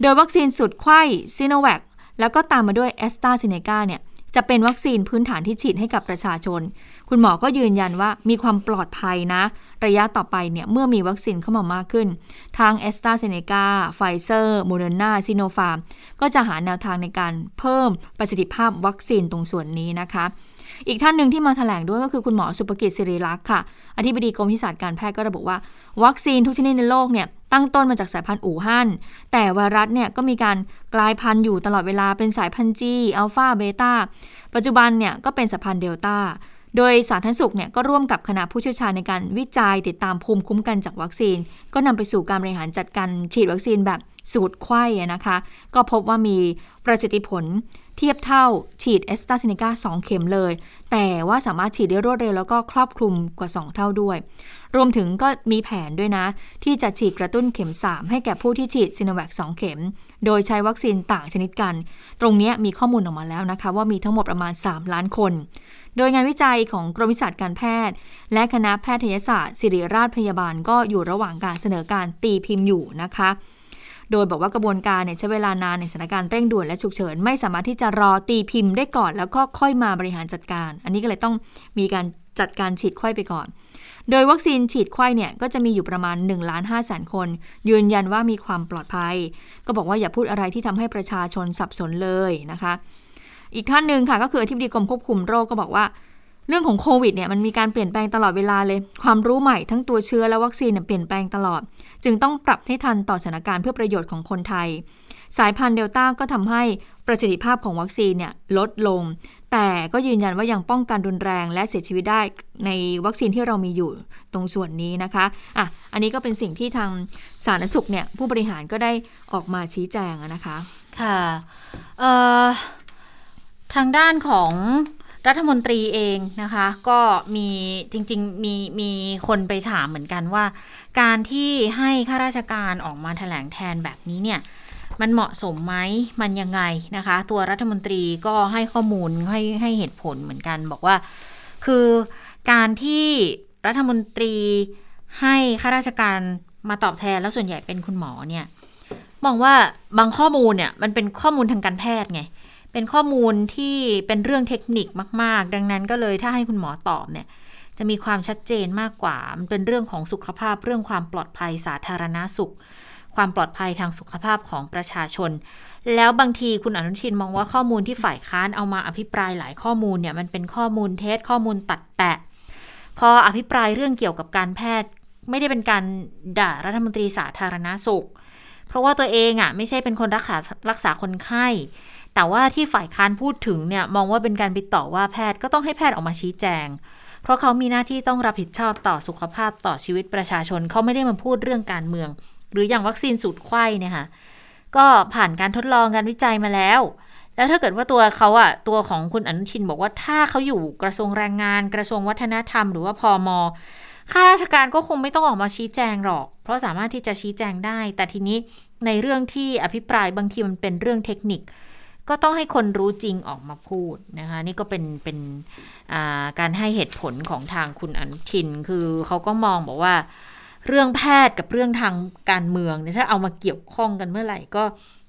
โดยวัคซีนสูตรไขว้ซีโนแวคแล้วก็ตามมาด้วยแอสตราเซเนกาเนี่ย จะเป็นวัคซีนพื้นฐานที่ฉีดให้กับประชาชน คุณหมอก็ยืนยันว่ามีความปลอดภัยนะ ระยะต่อไปเนี่ยเมื่อมีวัคซีนเข้ามามากขึ้น ทางแอสตราเซเนกาไฟเซอร์โมเดอร์นาซิโนฟาร์มก็จะหาแนวทางในการเพิ่มประสิทธิภาพวัคซีนตรงส่วนนี้นะคะอีกท่านหนึ่งที่มาแถลงด้วยก็คือคุณหมอศุภกิจศิริลักษณ์ค่ะ อธิบดีกรมวิชาการแพทย์ก็ระบุว่า วัคซีนทุกชนิดในโลกเนี่ย ตั้งต้นมาจากสายพันธุ์อู่ฮั่น แต่ไวรัสเนี่ยก็มีการกลายพันธุ์อยู่ตลอดเวลาเป็นสายพันธุ์ G อัลฟาเบต้า ปัจจุบันเนี่ยก็เป็นสายพันธุ์เดลต้า โดยสาธารณสุขเนี่ยก็ร่วมกับคณะผู้เชี่ยวชาญในการวิจัยติดตามภูมิคุ้มกันจากวัคซีน ก็นำไปสู่การบริหารจัดการฉีดวัคซีนแบบสูตรไข้นะคะ ก็พบว่ามีประสิทธิผล ทียบเท่าฉีดแอสตราเซเนกา2เข็มเลย แต่ว่าสามารถฉีดได้รวดเร็วแล้วก็ครอบคลุมกว่า 2 เท่าด้วย รวมถึงก็มีแผนด้วยนะ ที่จะฉีดกระตุ้นเข็ม 3 ให้แก่ผู้ที่ฉีดซิโนแวค2เข็ม โดยใช้วัคซีนต่างชนิดกัน ตรงนี้มีข้อมูลออกมาแล้วนะคะ ว่ามีทั้งหมดประมาณ 3 ล้านคน โดยงานวิจัยของกรมวิชาการแพทย์ และคณะแพทยศาสตร์ ศิริราชพยาบาลก็อยู่ระหว่างการเสนอการตีพิมพ์อยู่นะคะ โดยบอกว่ากระบวนการเนี่ยใช้เวลานานในสถานการณ์เร่งด่วนและฉุกเฉินไม่สามารถที่จะรอตีพิมพ์ได้ก่อน แล้วก็ค่อยมาบริหารจัดการ อันนี้ก็เลยต้องมีการจัดการฉีดไข้ไปก่อน โดยวัคซีนฉีดไข้เนี่ยก็จะมีอยู่ประมาณ1ล้าน5แสนคน ยืนยันว่ามีความปลอดภัย ก็บอกว่าอย่าพูดอะไรที่ทำให้ประชาชนสับสนเลยนะคะ อีกท่านหนึ่งค่ะก็คืออธิบดีกรมควบคุมโรคก็บอกว่า เรื่องของโควิดเนี่ยมันมีการเปลี่ยนแปลงตลอดเวลาเลย ความรู้ใหม่ทั้งตัวเชื้อและวัคซีนเนี่ยเปลี่ยนแปลงตลอด จึงต้องปรับให้ทันต่อสถานการณ์เพื่อประโยชน์ของคนไทย สายพันธุ์เดลต้าก็ทำให้ประสิทธิภาพของวัคซีนเนี่ยลดลง แต่ก็ยืนยันว่ายังป้องกันรุนแรงและเสียชีวิตได้ในวัคซีนที่เรามีอยู่ตรงส่วนนี้นะคะอะอันนี้ก็เป็นสิ่งที่ทางสาธารณสุขเนี่ยผู้บริหารก็ได้ออกมาชี้แจงนะคะ ค่ะทางด้านของ รัฐมนตรีเองนะคะ ก็มีจริงๆมีมีคนไปถามเหมือนกันว่า การที่ให้ข้าราชการออกมาแถลงแทนแบบนี้เนี่ยมันเหมาะสมไหมมันยังไงนะคะ ตัวรัฐมนตรีก็ให้ข้อมูลให้ให้เหตุผลเหมือนกัน บอกว่า คือการที่รัฐมนตรีให้ข้าราชการมาตอบแทนแล้วส่วนใหญ่เป็นคุณหมอเนี่ยมองว่าบางข้อมูลเนี่ยมันเป็นข้อมูลทางการแพทย์ไง เป็นข้อมูลที่เป็นเรื่องเทคนิคมาก ๆ ดังนั้นก็เลยถ้าให้คุณหมอตอบเนี่ย จะมีความชัดเจนมากกว่า มันเป็นเรื่องของสุขภาพ เรื่องความปลอดภัยสาธารณาสุข ความปลอดภัยทางสุขภาพของประชาชน แล้วบางทีคุณอนุทินมองว่าข้อมูลที่ฝ่ายค้านเอามาอภิปรายหลายข้อมูลเนี่ยมันเป็นข้อมูลเท็จข้อมูลตัดแปะ พออภิปรายเรื่องเกี่ยวกับการแพทย์ ไม่ได้เป็นการด่ารัฐมนตรีสาธารณาสุข เพราะว่าตัวเองอะ่ะไม่ใช่เป็นคนรักษารักษาคนไข้ แต่ว่าที่ฝ่ายค้านพูดถึงเนี่ยมองว่าเป็นการไปต่อว่าแพทย์ก็ต้องให้แพทย์ออกมาชี้แจง เพราะเขามีหน้าที่ต้องรับผิดชอบต่อสุขภาพต่อชีวิตประชาชนเขาไม่ได้มาพูดเรื่องการเมือง หรืออย่างวัคซีนสูตรไข้เนี่ยค่ะก็ผ่านการทดลองการวิจัยมาแล้วแล้วถ้าเกิดว่าตัวเขาอะตัวของคุณอนุทินบอกว่าถ้าเขาอยู่กระทรวงแรงงาน กระทรวงวัฒนธรรม หรือว่าพอมข้าราชการก็คงไม่ต้องออกมาชี้แจงหรอก เพราะสามารถที่จะชี้แจงได้ แต่ทีนี้ในเรื่องที่อภิปรายบางทีมันเป็นเรื่องเทคนิค ก็ต้องให้คนรู้จริงออกมาพูดนะคะ นี่ก็เป็นเป็นการให้เหตุผลของทางคุณอนุทิน คือเขาก็มองบอกว่า เรื่องแพทย์กับเรื่องทางการเมืองเนี่ยถ้าเอามาเกี่ยวข้องกันเมื่อไหร่ก็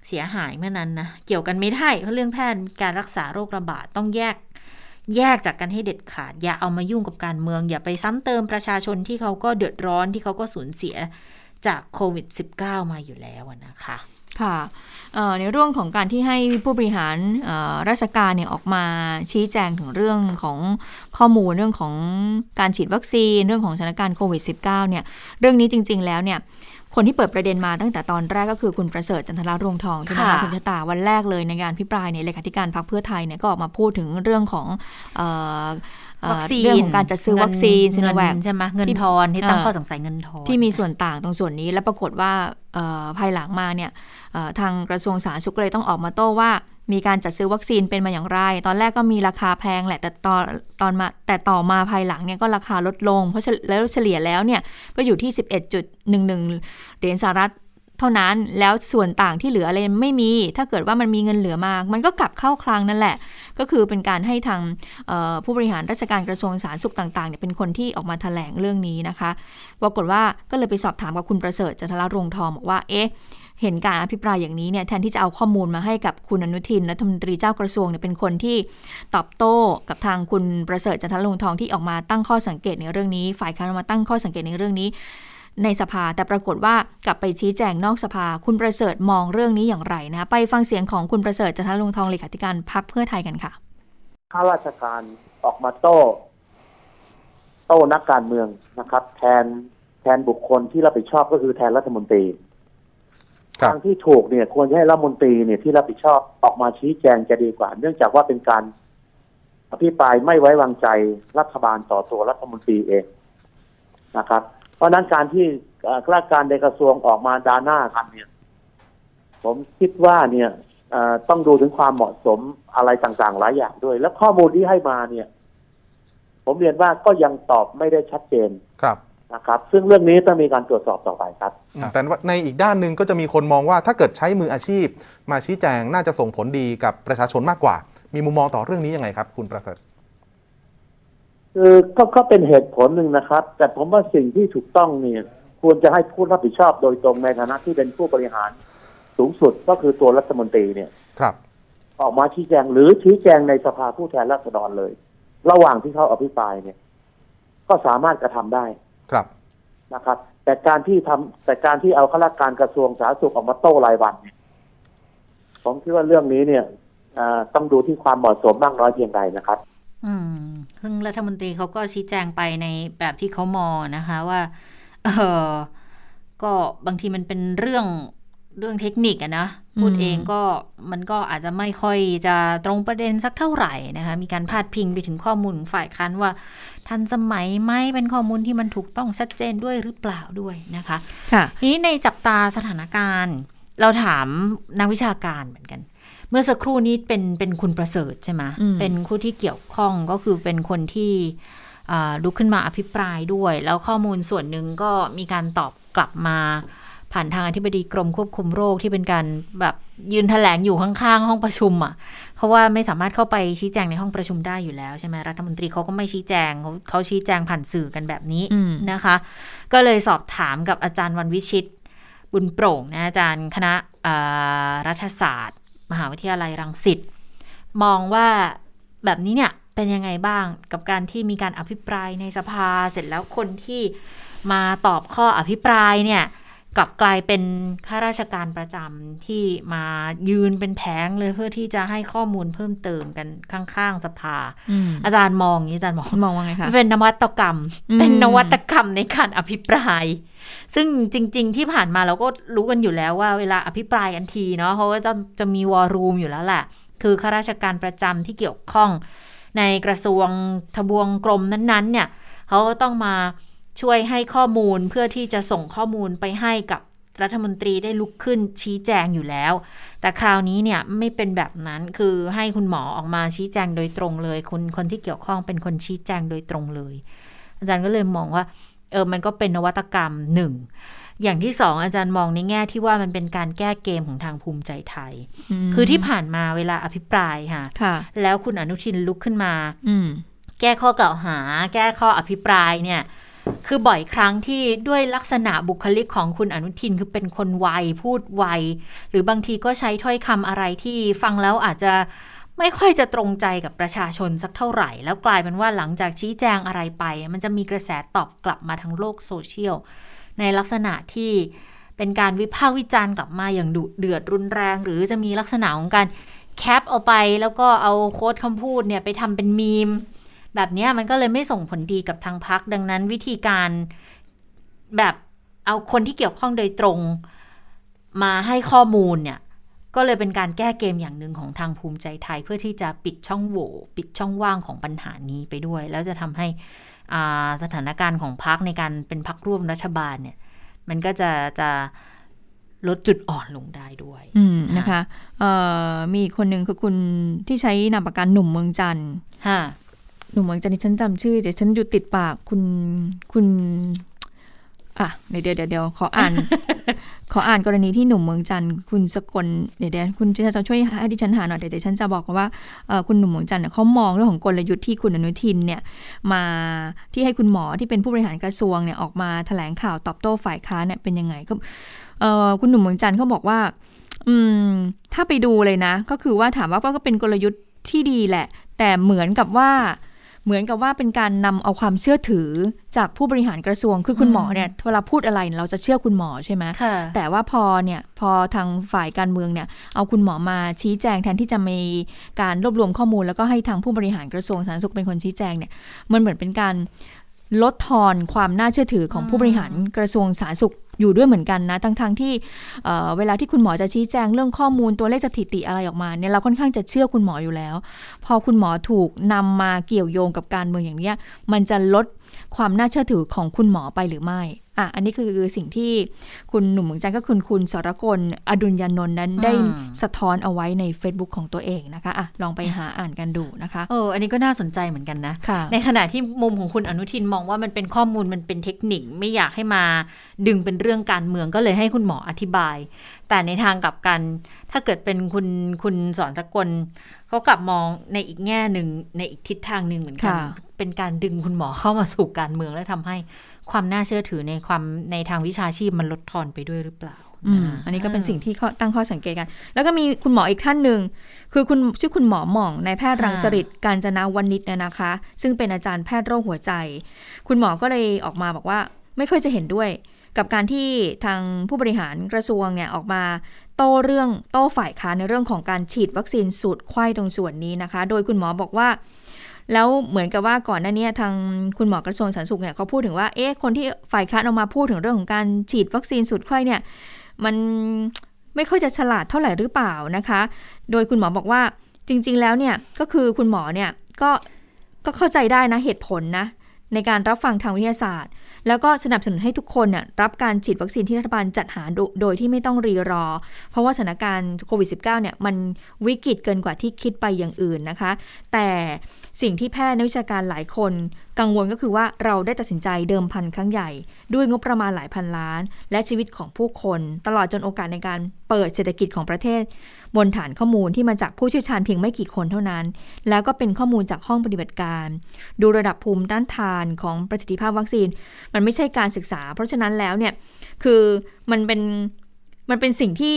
เสียหายเมื่อนั้นนะเกี่ยวกันไม่ได้เพราะเรื่องแพทย์การรักษาโรคระบาดต้องแยกแยกจากกันให้เด็ดขาด อย่าเอามายุ่งกับการเมือง อย่าไปซ้ำเติมประชาชนที่เขาก็เดือดร้อนที่เขาก็สูญเสียจากโควิด -19 มาอยู่แล้วนะคะ ค่ะในเรื่องของการที่ให้ผู้บริหารราชการเนี่ยออกมาชี้แจงถึงเรื่องของข้อมูลเรื่องของการฉีดวัคซีน เรื่องของสถานการณ์โควิด -19 เนี่ยเรื่องนี้จริง ๆ แล้วเนี่ยคนที่เปิดประเด็นมาตั้งแต่ตอนแรกก็คือคุณประเสริฐจันทรารวงทองใช่ไหมคะคุณชะตาวันแรกเลยในงานพิปรายในเลขาธิการพรรคเพื่อไทยเนี่ยก็ออกมาพูดถึงเรื่องของวัคซีน เรื่องของการจัดซื้อวัคซีนซิโนแวคใช่ไหมเงินทอนที่ตั้งข้อสงสัยเงินทอนที่มีส่วนต่างตรงส่วนนี้ แล้วปรากฏว่าภายหลังมาเนี่ยทางกระทรวงสาธารณสุขเลยต้องออกมาโต้ว่ามีการจัดซื้อวัคซีนเป็นมาอย่างไร ตอนแรกก็มีราคาแพงแหละ แต่ตอนตอนมาแต่ต่อมาภายหลังเนี่ยก็ราคาลดลง เพราะแล้วเฉลี่ยแล้วเนี่ยก็อยู่ที่ 11.11 เหรียญสหรัฐเท่านั้นแล้วส่วนต่างที่เหลืออะไรไม่มี ถ้าเกิดว่ามันมีเงินเหลือมา มันก็กลับเข้าคลังนั่นแหละ ก็คือเป็นการให้ทางผู้บริหารราชการกระทรวงสาธารณสุขต่างๆเนี่ยเป็นคนที่ออกมาแถลงเรื่องนี้นะคะปรากฏว่าก็เลยไปสอบถามกับคุณประเสริฐจันทรรงทองบอกว่าเอ๊ะเห็นการอภิปรายอย่างนี้เนี่ยแทนที่จะเอาข้อมูลมาให้กับคุณอนุทินรัฐมนตรีเจ้ากระทรวงเนี่ยเป็นคนที่ตอบโต้กับทางคุณประเสริฐจันทรลงทองที่ออกมาตั้งข้อสังเกตในเรื่องนี้ ฝ่ายค้านมาตั้งข้อสังเกตในเรื่องนี้ ในสภาแต่ปรากฏว่ากลับไปชี้แจงนอกสภา คุณประเสริฐมองเรื่องนี้อย่างไรนะไปฟังเสียงของคุณประเสริฐจันทร์ลงทองเลขาธิการพรรคเพื่อไทยกันค่ะข้าราชการออกมาโต้ โต้นักการเมืองนะครับ แทนแทนบุคคลที่รับผิดชอบก็คือแทนรัฐมนตรีทางที่ถูกเนี่ย ควรจะให้รัฐมนตรีเนี่ยที่รับผิดชอบออกมาชี้แจงจะดีกว่า เนื่องจากว่าเป็นการอภิปรายไม่ไว้วางใจรัฐบาลต่อตัวรัฐมนตรีเองนะครับเพ ราะนั้นการที่ข้าราชการในกระทรวงออกมาดาหน้ากันเนี่ย ผมคิดว่าเนี่ยต้องดูถึงความเหมาะสมอะไรต่างๆ หลายอย่างด้วย แล้วข้อมูลที่ให้มาเนี่ย ผมเรียนว่าก็ยังตอบไม่ได้ชัดเจนครับนะครับ ซึ่งเรื่องนี้ต้องมีการตรวจสอบต่อไปครับ แต่ในอีกด้านหนึ่งก็จะมีคนมองว่าถ้าเกิดใช้มืออาชีพ มาชี้แจงน่าจะส่งผลดีกับประชาชนมากกว่า มีมุมมองต่อเรื่องนี้ยังไงครับ คุณประเสริฐ คือก็ก็เป็นเหตุผลหนึ่งนะครับ แต่ผมว่าสิ่งที่ถูกต้องเนี่ยควรจะให้ผู้รับผิดชอบโดยตรงในฐานะที่เป็นผู้บริหารสูงสุดก็คือตัวรัฐมนตรีเนี่ย ครับ ออกมาชี้แจงหรือชี้แจงในสภาผู้แทนราษฎรเลย ระหว่างที่เขาอภิปรายเนี่ย ก็สามารถกระทำได้ครับนะครับ แต่การที่ทำแต่การที่เอาข้าราชการกระทรวงสาธารณสุขออกมาโต้รายวันเนี่ยผมคิดว่าเรื่องนี้เนี่ยต้องดูที่ความเหมาะสมมากน้อยเพียงใดนะครับ อืมซึ่งรัฐมนตรีเขาก็ชี้แจงไปในแบบที่เขามองนะคะว่า เออก็บางทีมันเป็นเรื่องเรื่องเทคนิคอะนะพูดเองก็มันก็อาจจะไม่ค่อยจะตรงประเด็นสักเท่าไหร่นะคะ มีการพาดพิงไปถึงข้อมูลฝ่ายค้านว่า ทันสมัยไหมเป็นข้อมูลที่มันถูกต้องชัดเจนด้วยหรือเปล่าด้วยนะคะ ค่ะทีนี้ในจับตาสถานการณ์ เราถามนักวิชาการเหมือนกัน เมื่อสักครู่นี้เป็นเป็นคุณประเสริฐใช่ไหมเป็นคู่ที่เกี่ยวข้องก็คือเป็นคนที่ลุกขึ้นมาอภิปรายด้วย แล้วข้อมูลส่วนหนึ่งก็มีการตอบกลับมา ผ่านทางอธิบดีกรมควบคุมโรคที่เป็นการแบบยืนแถลงอยู่ข้างๆ ห้องประชุมอะ เพราะว่าไม่สามารถเข้าไปชี้แจงในห้องประชุมได้อยู่แล้วใช่ไหมรัฐมนตรีเขาก็ไม่ชี้แจงเขาเขาชี้แจงผ่านสื่อกันแบบนี้อืมนะคะ ก็เลยสอบถามกับอาจารย์วันวิชิตบุญโปร่งนะอาจารย์คณะอ่ารัฐศาสตร์ มหาวิทยาลัยรังสิตมองว่าแบบนี้เนี่ยเป็นยังไงบ้างกับการที่มีการอภิปรายในสภาเสร็จแล้วคนที่มาตอบข้ออภิปรายเนี่ย กลับกลายเป็นข้าราชการประจำที่มายืนเป็นแผงเลยเพื่อที่จะให้ข้อมูลเพิ่มเติมกันข้างๆสภาอืมอาจารย์มองอย่างนี้อาจารย์มองมองว่าไงคะเป็นนวัตกรรมอืมเป็นนวัตกรรมในการอภิปราย ซึ่งจริง ๆ ที่ผ่านมาเราก็รู้กันอยู่แล้วว่าเวลาอภิปรายกันทีเนาะเขาก็จะจะมีวอรูมอยู่แล้วแหละ คือข้าราชการประจำที่เกี่ยวข้อง ในกระทรวงทบวงกรมนั้นๆ เนี่ยเขาก็ต้องมา ช่วยให้ข้อมูลเพื่อที่จะส่งข้อมูลไปให้กับรัฐมนตรีได้ลุกขึ้นชี้แจงอยู่แล้ว แต่คราวนี้เนี่ยไม่เป็นแบบนั้นคือให้คุณหมอออกมาชี้แจงโดยตรงเลยคนคนที่เกี่ยวข้องเป็นคนชี้แจงโดยตรงเลย อาจารย์ก็เลยมองว่าเออมันก็เป็นนวัตกรรมหนึ่งอย่างที่สองอาจารย์มองในแง่ที่ว่ามันเป็นการแก้เกมของทางภูมิใจไทยมคือที่ผ่านมาเวลาอภิปรายค่ะค่ะแล้วคุณอนุทินลุกขึ้นมาอืมแก้ข้อกล่าวหา แก้ข้ออภิปรายเนี่ย คือบ่อยครั้งที่ด้วยลักษณะบุคลิกของคุณอนุทินคือเป็นคนไวพูดไว หรือบางทีก็ใช้ถ้อยคำอะไรที่ฟังแล้วอาจจะไม่ค่อยจะตรงใจกับประชาชนสักเท่าไหร่ แล้วกลายเป็นว่าหลังจากชี้แจงอะไรไป มันจะมีกระแสตอบกลับมาทางโลกโซเชียล ในลักษณะที่เป็นการวิพากษ์วิจารณ์กลับมาอย่างดุเดือดรุนแรง หรือจะมีลักษณะของการแคปเอาไป แล้วก็เอาโค้ดคำพูดเนี่ยไปทำเป็นมีม แบบเนี้ยมันก็เลยไม่ส่งผลดีกับทางพักดังนั้นวิธีการแบบเอาคนที่เกี่ยวข้องโดยตรงมาให้ข้อมูลเนี่ยก็เลยเป็นการแก้เกมอย่างหนึ่งของทางภูมิใจไทย เพื่อที่จะปิดช่องโหว่ปิดช่องว่างของปัญหานี้ไปด้วย แล้วจะทำให้อ่าสถานการณ์ของพักในการเป็นพักร่วมรัฐบาลเนี่ย มันก็จะจะลดจุดอ่อนลงได้ด้วยอืมนะคะเอ่อมีอีกคนหนึ่งคือคุณที่ใช้นามปากกาหนุ่มเมืองจันทร์ฮะ หนุ่มเมืองจันทร์ที่ฉันจำชื่อเดี๋ยวฉันอยู่ติดปากคุณคุณอะเดี๋ยวเดี๋ยวเดี๋ยวเดี๋ยวขออ่าน ขออ่านกรณีที่หนุ่มเมืองจันทร์คุณสกลเดี๋ยวเดี๋ยวคุณจะช่วยให้ดิฉันหาหน่อยเดี๋ยวเดี๋ยวฉันจะบอกว่าเอ่อคุณหนุ่มเมืองจันทร์เนี่ยเขามองเรื่องของกลยุทธ์ที่คุณอนุทินเนี่ยมาที่ให้คุณหมอที่เป็นผู้บริหารกระทรวงเนี่ยออกมาแถลงข่าวตอบโต้ฝ่ายค้านเนี่ยเป็นยังไงก็เอ่อคุณหนุ่มเมืองจันทร์เขาบอกว่า อืม ถ้าไปดูเลยนะ ก็คือว่าถามว่าก็เป็นกลยุทธ์ที่ดีแหละ แต่เหมือนกับว่า เหมือนกับว่าเป็นการนำเอาความเชื่อถือจากผู้บริหารกระทรวง คือคุณหมอเนี่ยเวลาพูดอะไรเนี่ยเราจะเชื่อคุณหมอใช่ไหมค่ะแต่ว่าพอเนี่ยพอทางฝ่ายการเมืองเนี่ยเอาคุณหมอมาชี้แจงแทนที่จะมีการรวบรวมข้อมูล แล้วก็ให้ทางผู้บริหารกระทรวงสาธารณสุขเป็นคนชี้แจงเนี่ยมันเหมือนเป็นการลดทอนความน่าเชื่อถือของผู้บริหารกระทรวงสาธารณสุข อยู่ด้วยเหมือนกันนะ ทั้งทงๆที่เเวลาที่คุณหมอจะชี้แจงเรื่องข้อมูลตัวเลขสถิติอะไรออกมาเนี่ยเราค่อนข้างจะเชื่อคุณหมออยู่แล้ว พอคุณหมอถูกนำมาเกี่ยวโยงกับการเมืองอย่างเนี้ยมันจะลดความน่าเชื่อถือของคุณหมอไปหรือไม่ อะอันนี้คือสิ่งที่คุณหนุ่มเมืองจันทร์ก็คือคุณสรกลอดุลยานนท์นั้นได้อืมสะท้อนเอาไว้ใน Facebook ของตัวเองนะคะอะลองไปหาอ่านกันดูนะคะเอออันนี้ก็น่าสนใจเหมือนกันนะค่ะในขณะที่มุมของคุณอนุทินมองว่ามันเป็นข้อมูลมันเป็นเทคนิคไม่อยากให้มาดึงเป็นเรื่องการเมืองก็เลยให้คุณหมออธิบาย แต่ในทางกลับกัน ถ้าเกิดเป็นคุณคุณสอนสกลเขากลับมองในอีกแง่หนึ่งในอีกทิศทางหนึ่งเหมือนกันค่ะเป็นการดึงคุณหมอเข้ามาสู่การเมืองและทำให้ ความน่าเชื่อถือในความในทางวิชาชีพมันลดทอนไปด้วยหรือเปล่าอืมอันนี้ก็เป็นสิ่งที่ข้อตั้งข้อสังเกตกัน แล้วก็มีคุณหมออีกท่านหนึ่ง คือคุณชื่อคุณหมอหม่องนายแพทย์รังสฤษดิ์การจนาวนิชเนี่ยนะคะ ซึ่งเป็นอาจารย์แพทย์โรคหัวใจ คุณหมอก็เลยออกมาบอกว่าไม่ค่อยจะเห็นด้วย กับการที่ทางผู้บริหารกระทรวงเนี่ยออกมาโต้เรื่องโต้ฝ่ายค้านในเรื่องของการฉีดวัคซีนสูตรไข้ตรงส่วนนี้นะคะ โดยคุณหมอบอกว่า แล้วเหมือนกับว่าก่อนหน้านี้ทางคุณหมอกระทรวงสาธารณสุขเนี่ยเขาพูดถึงว่าเอ๊ะคนที่ฝ่ายค้านออกมาพูดถึงเรื่องของการฉีดวัคซีนสูตรไข้เนี่ยมันไม่ค่อยจะฉลาดเท่าไหร่หรือเปล่านะคะ โดยคุณหมอบอกว่าจริง ๆ แล้วเนี่ยก็คือคุณหมอเนี่ยก็ก็เข้าใจได้นะเหตุผลนะในการรับฟังทางวิทยาศาสตร์ แล้วก็สนับสนุนให้ทุกคนเนี่ยรับการฉีดวัคซีนที่รัฐบาลจัดหาโดโดยที่ไม่ต้องรีรอ เพราะว่าสถานการณ์โควิด -19 เนี่ยมันวิกฤตเกินกว่าที่คิดไปอย่างอื่นนะคะ แต่ สิ่งที่แพทย์นักวิชาการหลายคน กังวลก็คือว่าเราได้ตัดสินใจเดิมพันครั้งใหญ่ ด้วยงบประมาณหลายพันล้าน และชีวิตของผู้คน ตลอดจนโอกาสในการเปิดเศรษฐกิจของประเทศ บนฐานข้อมูลที่มาจากผู้เชี่ยวชาญเพียงไม่กี่คนเท่านั้น แล้วก็เป็นข้อมูลจากห้องปฏิบัติการ ดูระดับภูมิต้านทานของประสิทธิภาพวัคซีน มันไม่ใช่การศึกษา เพราะฉะนั้นแล้วเนี่ยคือมันเป็นมันเป็นสิ่งที่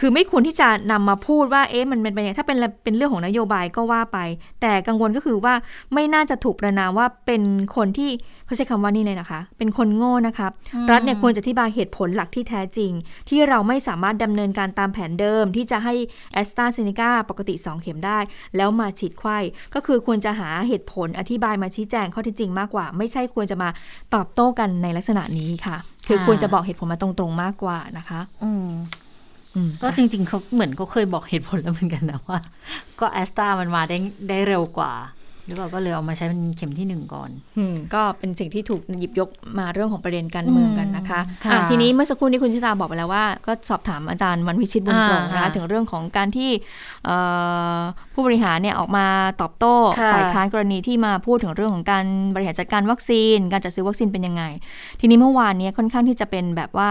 คือไม่ควรที่จะนำมาพูดว่าเอ๊ะมันเป็นไปอย่างถ้าเป็นเป็นเรื่องของนโยบายก็ว่าไป แต่กังวลก็คือว่าไม่น่าจะถูกประนามว่าเป็นคนที่เขาใช้คำว่านี่เลยนะคะ เป็นคนโง่นะครับรัฐเนี่ยควรจะอธิบายเหตุผลหลักที่แท้จริง ที่เราไม่สามารถดำเนินการตามแผนเดิม ที่จะให้แอสตราเซเนกาปกติ 2 เข็มได้ แล้วมาฉีดไข้ก็คือควรจะหาเหตุผลอธิบายมาชี้แจงข้อเท็จจริงมากกว่า ไม่ใช่ควรจะมาตอบโต้กันในลักษณะนี้ค่ะ คือค่ะควรจะบอกเหตุผลมาตรงๆมากกว่านะคะ อืมอืม ก็จริง ๆเขาเหมือนเขาเคยบอกเหตุผลแล้วเหมือนกันนะว่า ก็แอสตรามันมาได้ได้เร็วกว่าหรือเปล่าก็เลยเอามาใช้เป็นเข็มที่หนึ่งก่อนอืมก็เป็นสิ่งที่ถูกหยิบยกมาเรื่องของประเด็นการเมืองกันนะคะอืมค่ะอะทีนี้เมื่อสักครู่นี้คุณชิตาบอกไปแล้วว่า ก็สอบถามอาจารย์วันวิชิตบุญโปร่งอ่านะคะค่ะถึงเรื่องของการที่เอ่อผู้บริหารเนี่ยออกมาตอบโต้ค่ะฝ่ายค้านกรณีที่มาพูดถึงเรื่องของการบริหารจัดการวัคซีน การจัดซื้อวัคซีนเป็นยังไง ทีนี้เมื่อวานเนี้ค่อนข้างที่จะเป็นแบบว่า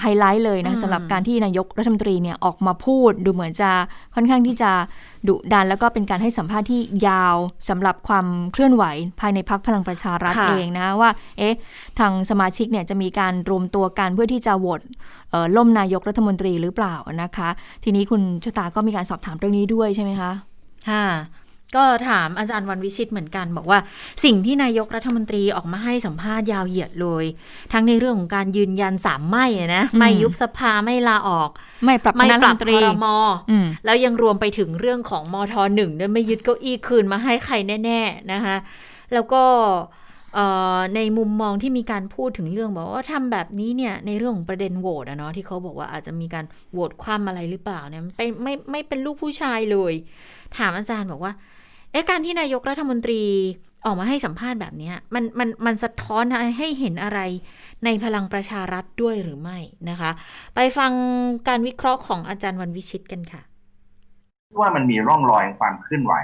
ไฮไลท์เลยนะสำหรับการที่นายกรัฐมนตรีเนี่ยออกมาพูดดูเหมือนจะค่อนข้างที่จะดุดัน แล้วก็เป็นการให้สัมภาษณ์ที่ยาวสำหรับความเคลื่อนไหวภายในพักพลังประชารัฐค่ะเองนะว่าเอ๊ะทางสมาชิกเนี่ยจะมีการรวมตัวกันเพื่อที่จะโหวตเอ่อล่มนายกรัฐมนตรีหรือเปล่านะคะ ทีนี้คุณชะตาก็มีการสอบถามเรื่องนี้ด้วยใช่ไหมคะค่ะ ก็ถามอาจารย์วันวิชิตเหมือนกัน บอกว่าสิ่งที่นายกรัฐมนตรีออกมาให้สัมภาษณ์ยาวเหยียดเลย ทั้งในเรื่องของการยืนยันสามไม่อะนะอืมไม่ยุบสภาไม่ลาออก ไม่ปรับคไม่ณะปรัฐรัมบนตครีอรมออืมแล้วยังรวมไปถึงเรื่องของมทหนึ่งด้วยไม่ยึดเก้าอี้คืนมาให้ใครแน่ๆนะคะแล้วก็เอ่อในมุมมองที่มีการพูดถึงเรื่องบอกว่าทำแบบนี้เนี่ยในเรื่องของประเด็นโหวตอะเนาะที่เขาบอกว่าอาจจะมีการโหวตคว่ำอะไรหรือเปล่าเนี่ยไม่ไม่ไม่เป็นลูกผู้ชายเลย ถามอาจารย์บอกว่า เอ๊ะการที่นายกรัฐมนตรีออกมาให้สัมภาษณ์แบบเนี้ยมันมันมันสะท้อนให้เห็นอะไรในพลังประชารัฐด้วยหรือไม่นะคะ ไปฟังการวิเคราะห์ของอาจารย์วันวิชิตกันค่ะว่ามันมีร่องรอยความเคลื่อนไหว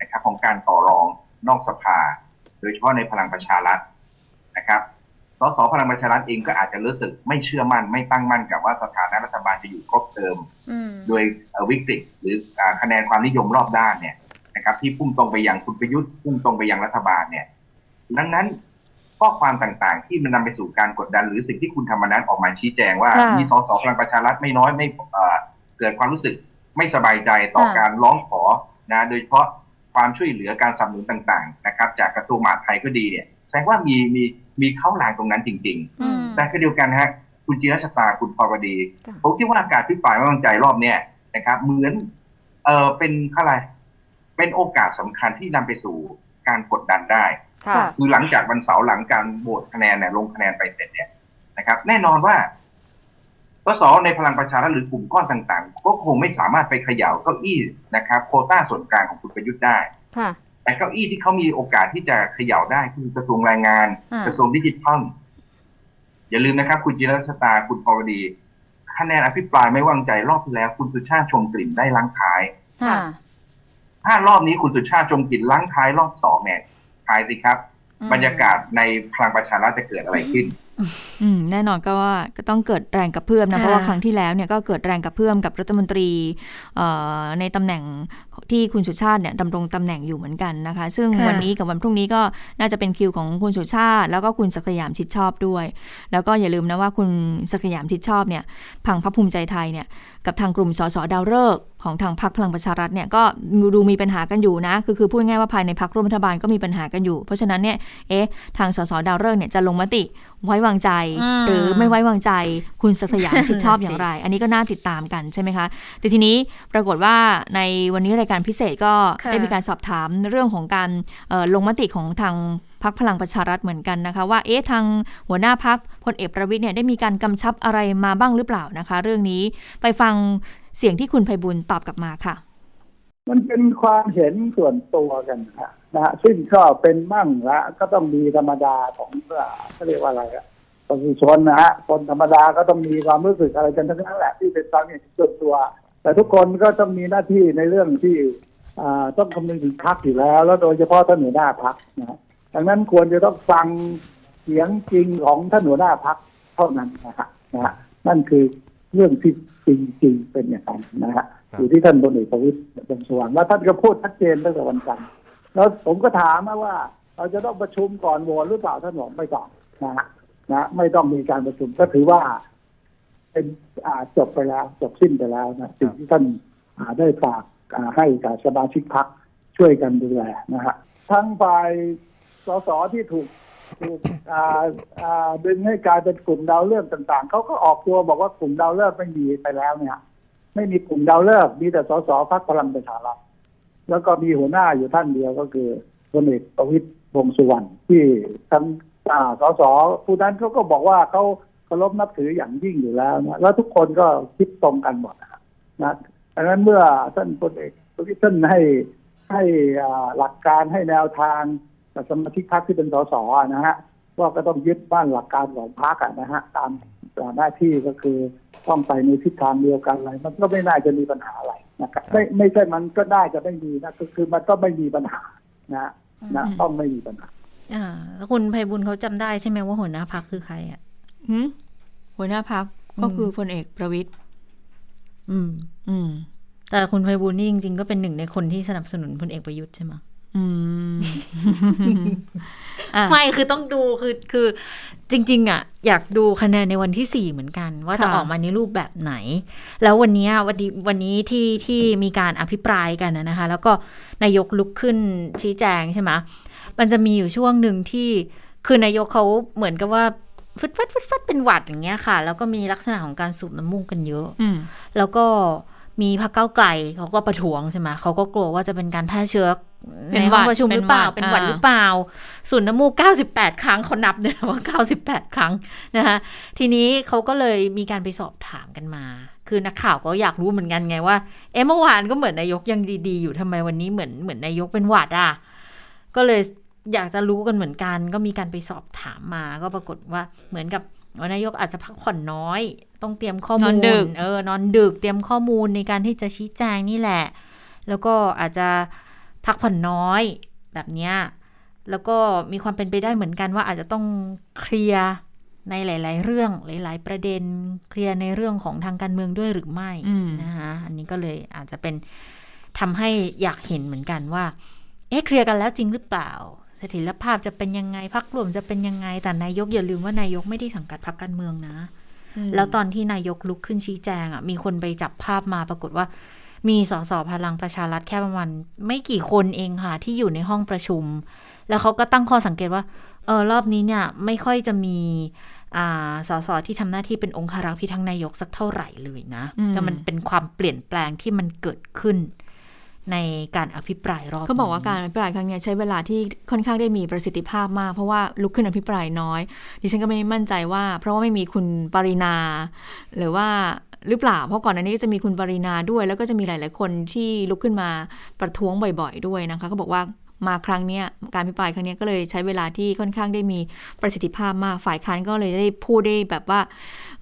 นะครับของการต่อรองนอกสภา โดยเฉพาะในพลังประชารัฐนะครับสสพลังประชารัฐเองก็อาจจะรู้สึกไม่เชื่อมั่น ไม่ตั้งมั่นกับว่าสถานะรัฐบาลจะอยู่ครบเทอมโดยเอ่อวิกฤตหรืออ่าคะแนนความนิยมรอบด้านเนี่ย นะครับ ที่พุ่งตรงไปยังคุณประยุทธ์พุ่งตรงไปยังรัฐบาลเนี่ยดังนั้นข้อความต่างๆ ที่มันนำไปสู่การกดดัน หรือสิ่งที่คุณธรรมนัฐออกมาชี้แจงว่าค่ะมีสสพลังประชารัฐไม่น้อยไม่เอ่อเกิดความรู้สึกไม่สบายใจต่อค่ะการร้องขอนะโดยเฉพาะความช่วยเหลือการสนับสนุนต่าง ๆ นะครับ จากกระทรวงมหาดไทยก็ดีเนี่ยแสดงว่ามีมีมีเข้าลางตรงนั้นจริงๆอืมแต่ก็เดียวกันนะฮะคุณจีรชตาคุณปรวดีค่ะผมคิดว่าการพิปรายไม่วางใจรอบเนี้ยนะครับ เหมือนเออเป็นอะไร เป็นโอกาสสำคัญที่นำไปสู่การกดดันได้ค่ะคือหลังจากวันเสาร์หลังการโหวตคะแนนเนี่ยลงคะแนนไปเสร็จเนี่ยนะครับ แน่นอนว่าสสในพลังประชารัฐหรือกลุ่มก้อนต่างๆ ก็คงไม่สามารถไปเขย่าเก้าอี้นะครับ โควต้าส่วนกลางของคุณประยุทธ์ได้ค่ะแต่เก้าอี้ที่เขามีโอกาสที่จะเขย่าได้คือกระทรวงแรงงานอ่ากระทรวงดิจิทัลอย่าลืมนะครับ คุณจิรชตาคุณปวดีคะแนนอภิปรายไม่วางใจรอบที่แล้ว คุณสุชาติชมกลิ่นได้ล้างท้ายค่ะ ถ้ารอบนี้คุณสุชาติชมกลิ่นล้างท้ายรอบสองเนี่ยทายสิครับอืมบรรยากาศในพลังประชารัฐจะเกิดอะไรขึ้น อืมแน่นอนก็ว่าก็ต้องเกิดแรงกระเพื่อมนะค่ะเพราะว่าครั้งที่แล้วเนี่ยก็เกิดแรงกระเพื่อมกับรัฐมนตรีเอ่อในตำแหน่งที่คุณสุชาติเนี่ยดำรงตำแหน่งอยู่เหมือนกันนะคะ ซึ่งค่ะวันนี้กับวันพรุ่งนี้ก็น่าจะเป็นคิวของคุณสุชาติ แล้วก็คุณศักดิ์สยามชิดชอบด้วย แล้วก็อย่าลืมนะว่าคุณศักดิ์สยามชิดชอบเนี่ยพังพรรคภูมิใจไทยเนี่ยกับทางกลุ่มสสดาวฤกษ์ของทางพรรคพลังประชารัฐเนี่ยก็ดูมีปัญหากันอยู่นะ คือคือพูดง่ายๆว่าภายในพรรคร่วมรัฐบาลก็มีปัญหากันอยู่ เพราะฉะนั้นเนี่ยเอ๊ะทางสสดาวฤกษ์เนี่ยจะลงมติไว้วางใจอืมหรือไม่ไว้วางใจคุณศักดิ์สยามชิดชอบนั่นน่ะสิอย่างไร อันนี้ก็น่าติดตามกันใช่ไหมคะ แต่ทีนี้ปรากฏว่าในวันนี้รายการพิเศษก็ค่ะได้มีการสอบถามเรื่องของการเอ่อลงมติของทาง พักพลังประชารัฐเหมือนกันนะคะ ว่าเอ๊ะทางหัวหน้าพักพลเอกประวิทย์เนี่ยได้มีการกำชับอะไรมาบ้างหรือเปล่านะคะ เรื่องนี้ไปฟังเสียงที่คุณไพบุญตอบกลับมาค่ะ มันเป็นความเห็นส่วนตัวกันนะฮะนะฮะซึ่งก็เป็นมั่งละก็ต้องมีธรรมดาของเอ่อเขาเรียกว่าอะไรอะประชาชนนะฮะคนธรรมดาก็ต้องมีความรู้สึกอะไรกันทั้งนั้นแหละที่เป็นความเห็นส่วนตัว แต่ทุกคนก็ต้องมีหน้าที่ในเรื่องที่อ่าต้องคำนึงถึงพักอยู่แล้ว แล้วโดยเฉพาะท่านหัวหน้าพักนะฮะ ดังนั้นควรจะต้องฟังเสียงจริงของท่านหัวหน้าพักเท่านั้นนะฮะนะฮะนั่นคือเรื่องที่จริงๆเป็นอย่างนั้นนะฮะครับอยู่ที่ท่านพลเอกประวิตรวงษ์สุวรรณแล้วท่านก็พูดชัดเจนตั้งแต่วันจันทร์แล้วผมก็ถามนะว่า เราจะต้องประชุมก่อนโหวตหรือเปล่าท่านบอกไม่ต้องนะฮะนะไม่ต้องมีการประชุมก็ถือว่า เป็นอ่าจบไปแล้วจบสิ้นไปแล้วนะสิ่งที่ท่านอ่าได้ฝากอ่าให้กับสมาชิกพักช่วยกันดูแลนะฮะทั้งฝ่าย สสที่ถูกถูกดึงให้กลายเป็นกลุ่มดาวเลื่อนต่าง ๆเขาก็ออกตัวบอกว่ากลุ่มดาวเลื่อนไม่มีไปแล้วเนี่ย ไม่มีกลุ่มดาวเลิกมีแต่สสพักพลังประชารัฐแล้วก็มีหัวหน้าอยู่ท่านเดียวก็คือพลเอกประวิตรวงษ์สุวรรณที่ทั้งอ่าสสผู้นั้นเขาก็บอกว่าเขาเคารพนับถืออย่างยิ่งอยู่แล้วนะแล้วทุกคนก็คิดตรงกันหมดนะนะดังนั้นเมื่อท่านพลเอกประวิตรท่านให้ให้หลักการให้แนวทาง กับสมาชิกพรรคที่เป็นสสนะฮะว่าก็ต้องยึดบ้านหลักการของพรรคอะนะฮะตามตามหน้าที่ก็คือต้องไปในทิศทางเดียวกันอะไรมันก็ไม่น่าจะมีปัญหาอะไรนะครับไม่ไม่ใช่มันก็น่าจะไม่มีนะคือคือมันก็ไม่มีปัญหานะนะต้องไม่มีปัญหา อ่าแล้วคุณไพบุญเขาจำได้ใช่ไหมว่าหัวหน้าพักคือใครอะหึหัวหน้าพักก็คือพลเอกประวิตยอืม อืม แต่คุณไพบุญนี่จริงๆก็เป็นหนึ่งในคนที่สนับสนุนพลเอกประยุทธ์ใช่ไหมอืมอะ ไม่คือต้องดูคือคือจริง ๆ อะ อยากดูคะแนนในวันที่สี่เหมือนกัน ว่าจะค่ะออกมาในรูปแบบไหน แล้ววันเนี้ยวันนี้วันนี้ที่ที่มีการอภิปรายกันนะนะคะ แล้วก็นายกลุกขึ้นชี้แจงใช่ไหมมันจะมีอยู่ช่วงหนึ่งที่คือนายกเขาเหมือนกับว่าฟึดฟัดฟึดฟัดเป็นหวัดอย่างเงี้ยค่ะ แล้วก็มีลักษณะของการสูบน้ำมูกกันเยอะอืมแล้วก็มีพรรคเก้าวไกลเขาก็ประท้วงใช่ไหมเขาก็กลัวว่าจะเป็นการแพร่เชื้อเป็น ในหวัห้องดประชุมหรือเปล่า เป็เป็นนหหวัวัดดหรือเปล่าสูนน้ำมูก 98 ครั้งเขานับเนี่ยว่า 98 ครั้งนะคะทีนี้เขาก็เลยมีการไปสอบถามกันมา คือนักข่าวก็อยากรู้เหมือนกันไงว่า เอ๊ะเมื่อวานก็เหมือนนายกยังดีๆ อยู่ทำไมวันนี้เหมือนเหมือนนายกเป็นหวัดอะ ก็เลยอยากจะรู้กันเหมือนกัน ก็มีการไปสอบถามมา ก็ปรากฏว่าเหมือนกับว่านายกอาจจะพักผ่อนน้อย ต้องเตรียมข้อมูนลอนดึกเออนอนดึกเตรียมข้อมูลในการที่จะชี้แจงนี่แหละ แล้วก็อาจจะ พักผ่อนน้อยแบบเนี้ยแล้วก็มีความเป็นไปได้เหมือนกันว่าอาจจะต้องเคลียร์ในหลาย ๆ เรื่องหลาย ๆ ประเด็นเคลียร์ในเรื่องของทางการเมืองด้วยหรือไม่อืมนะคะอันนี้ก็เลยอาจจะเป็นทำให้อยากเห็นเหมือนกันว่า เอ๊ะเคลียร์กันแล้วจริงหรือเปล่าเสถียรภาพจะเป็นยังไงพักรวมจะเป็นยังไงแต่นายกอย่าลืมว่านายกไม่ได้สังกัดพรรคการเมืองนะ แล้วตอนที่นายกลุกขึ้นชี้แจงอะมีคนไปจับภาพมาปรากฏว่า มีสสพลังประชารัฐแค่ประมาณไม่กี่คนเองค่ะ ที่อยู่ในห้องประชุม แล้วเขาก็ตั้งข้อสังเกตว่าเออรอบนี้เนี่ยไม่ค่อยจะมีอ่าสสที่ทำหน้าที่เป็นองคารักษ์พิทักษ์นายกสักเท่าไหร่เลยนะอืมแต่มันเป็นความเปลี่ยนแปลงที่มันเกิดขึ้นในการอภิปรายรอบเขาบอกว่านี้การอภิปรายครั้งเนี้ยใช้เวลาที่ค่อนข้างได้มีประสิทธิภาพมาก เพราะว่าลุกขึ้นอภิปรายน้อย ดิฉันก็ไม่มั่นใจว่า เพราะว่าไม่มีคุณปรินา หรือว่า หรือเปล่า เพราะก่อนอันนี้ก็จะมีคุณปรินาด้วย แล้วก็จะมีหลาย ๆ คนที่ลุกขึ้นมาประท้วงบ่อย ๆ ด้วยนะคะเขาบอกว่า มาครั้งเนี้ยการอภิปรายครั้งเนี้ยก็เลยใช้เวลาที่ค่อนข้างได้มีประสิทธิภาพมากฝ่ายค้านก็เลยได้พูดได้แบบว่า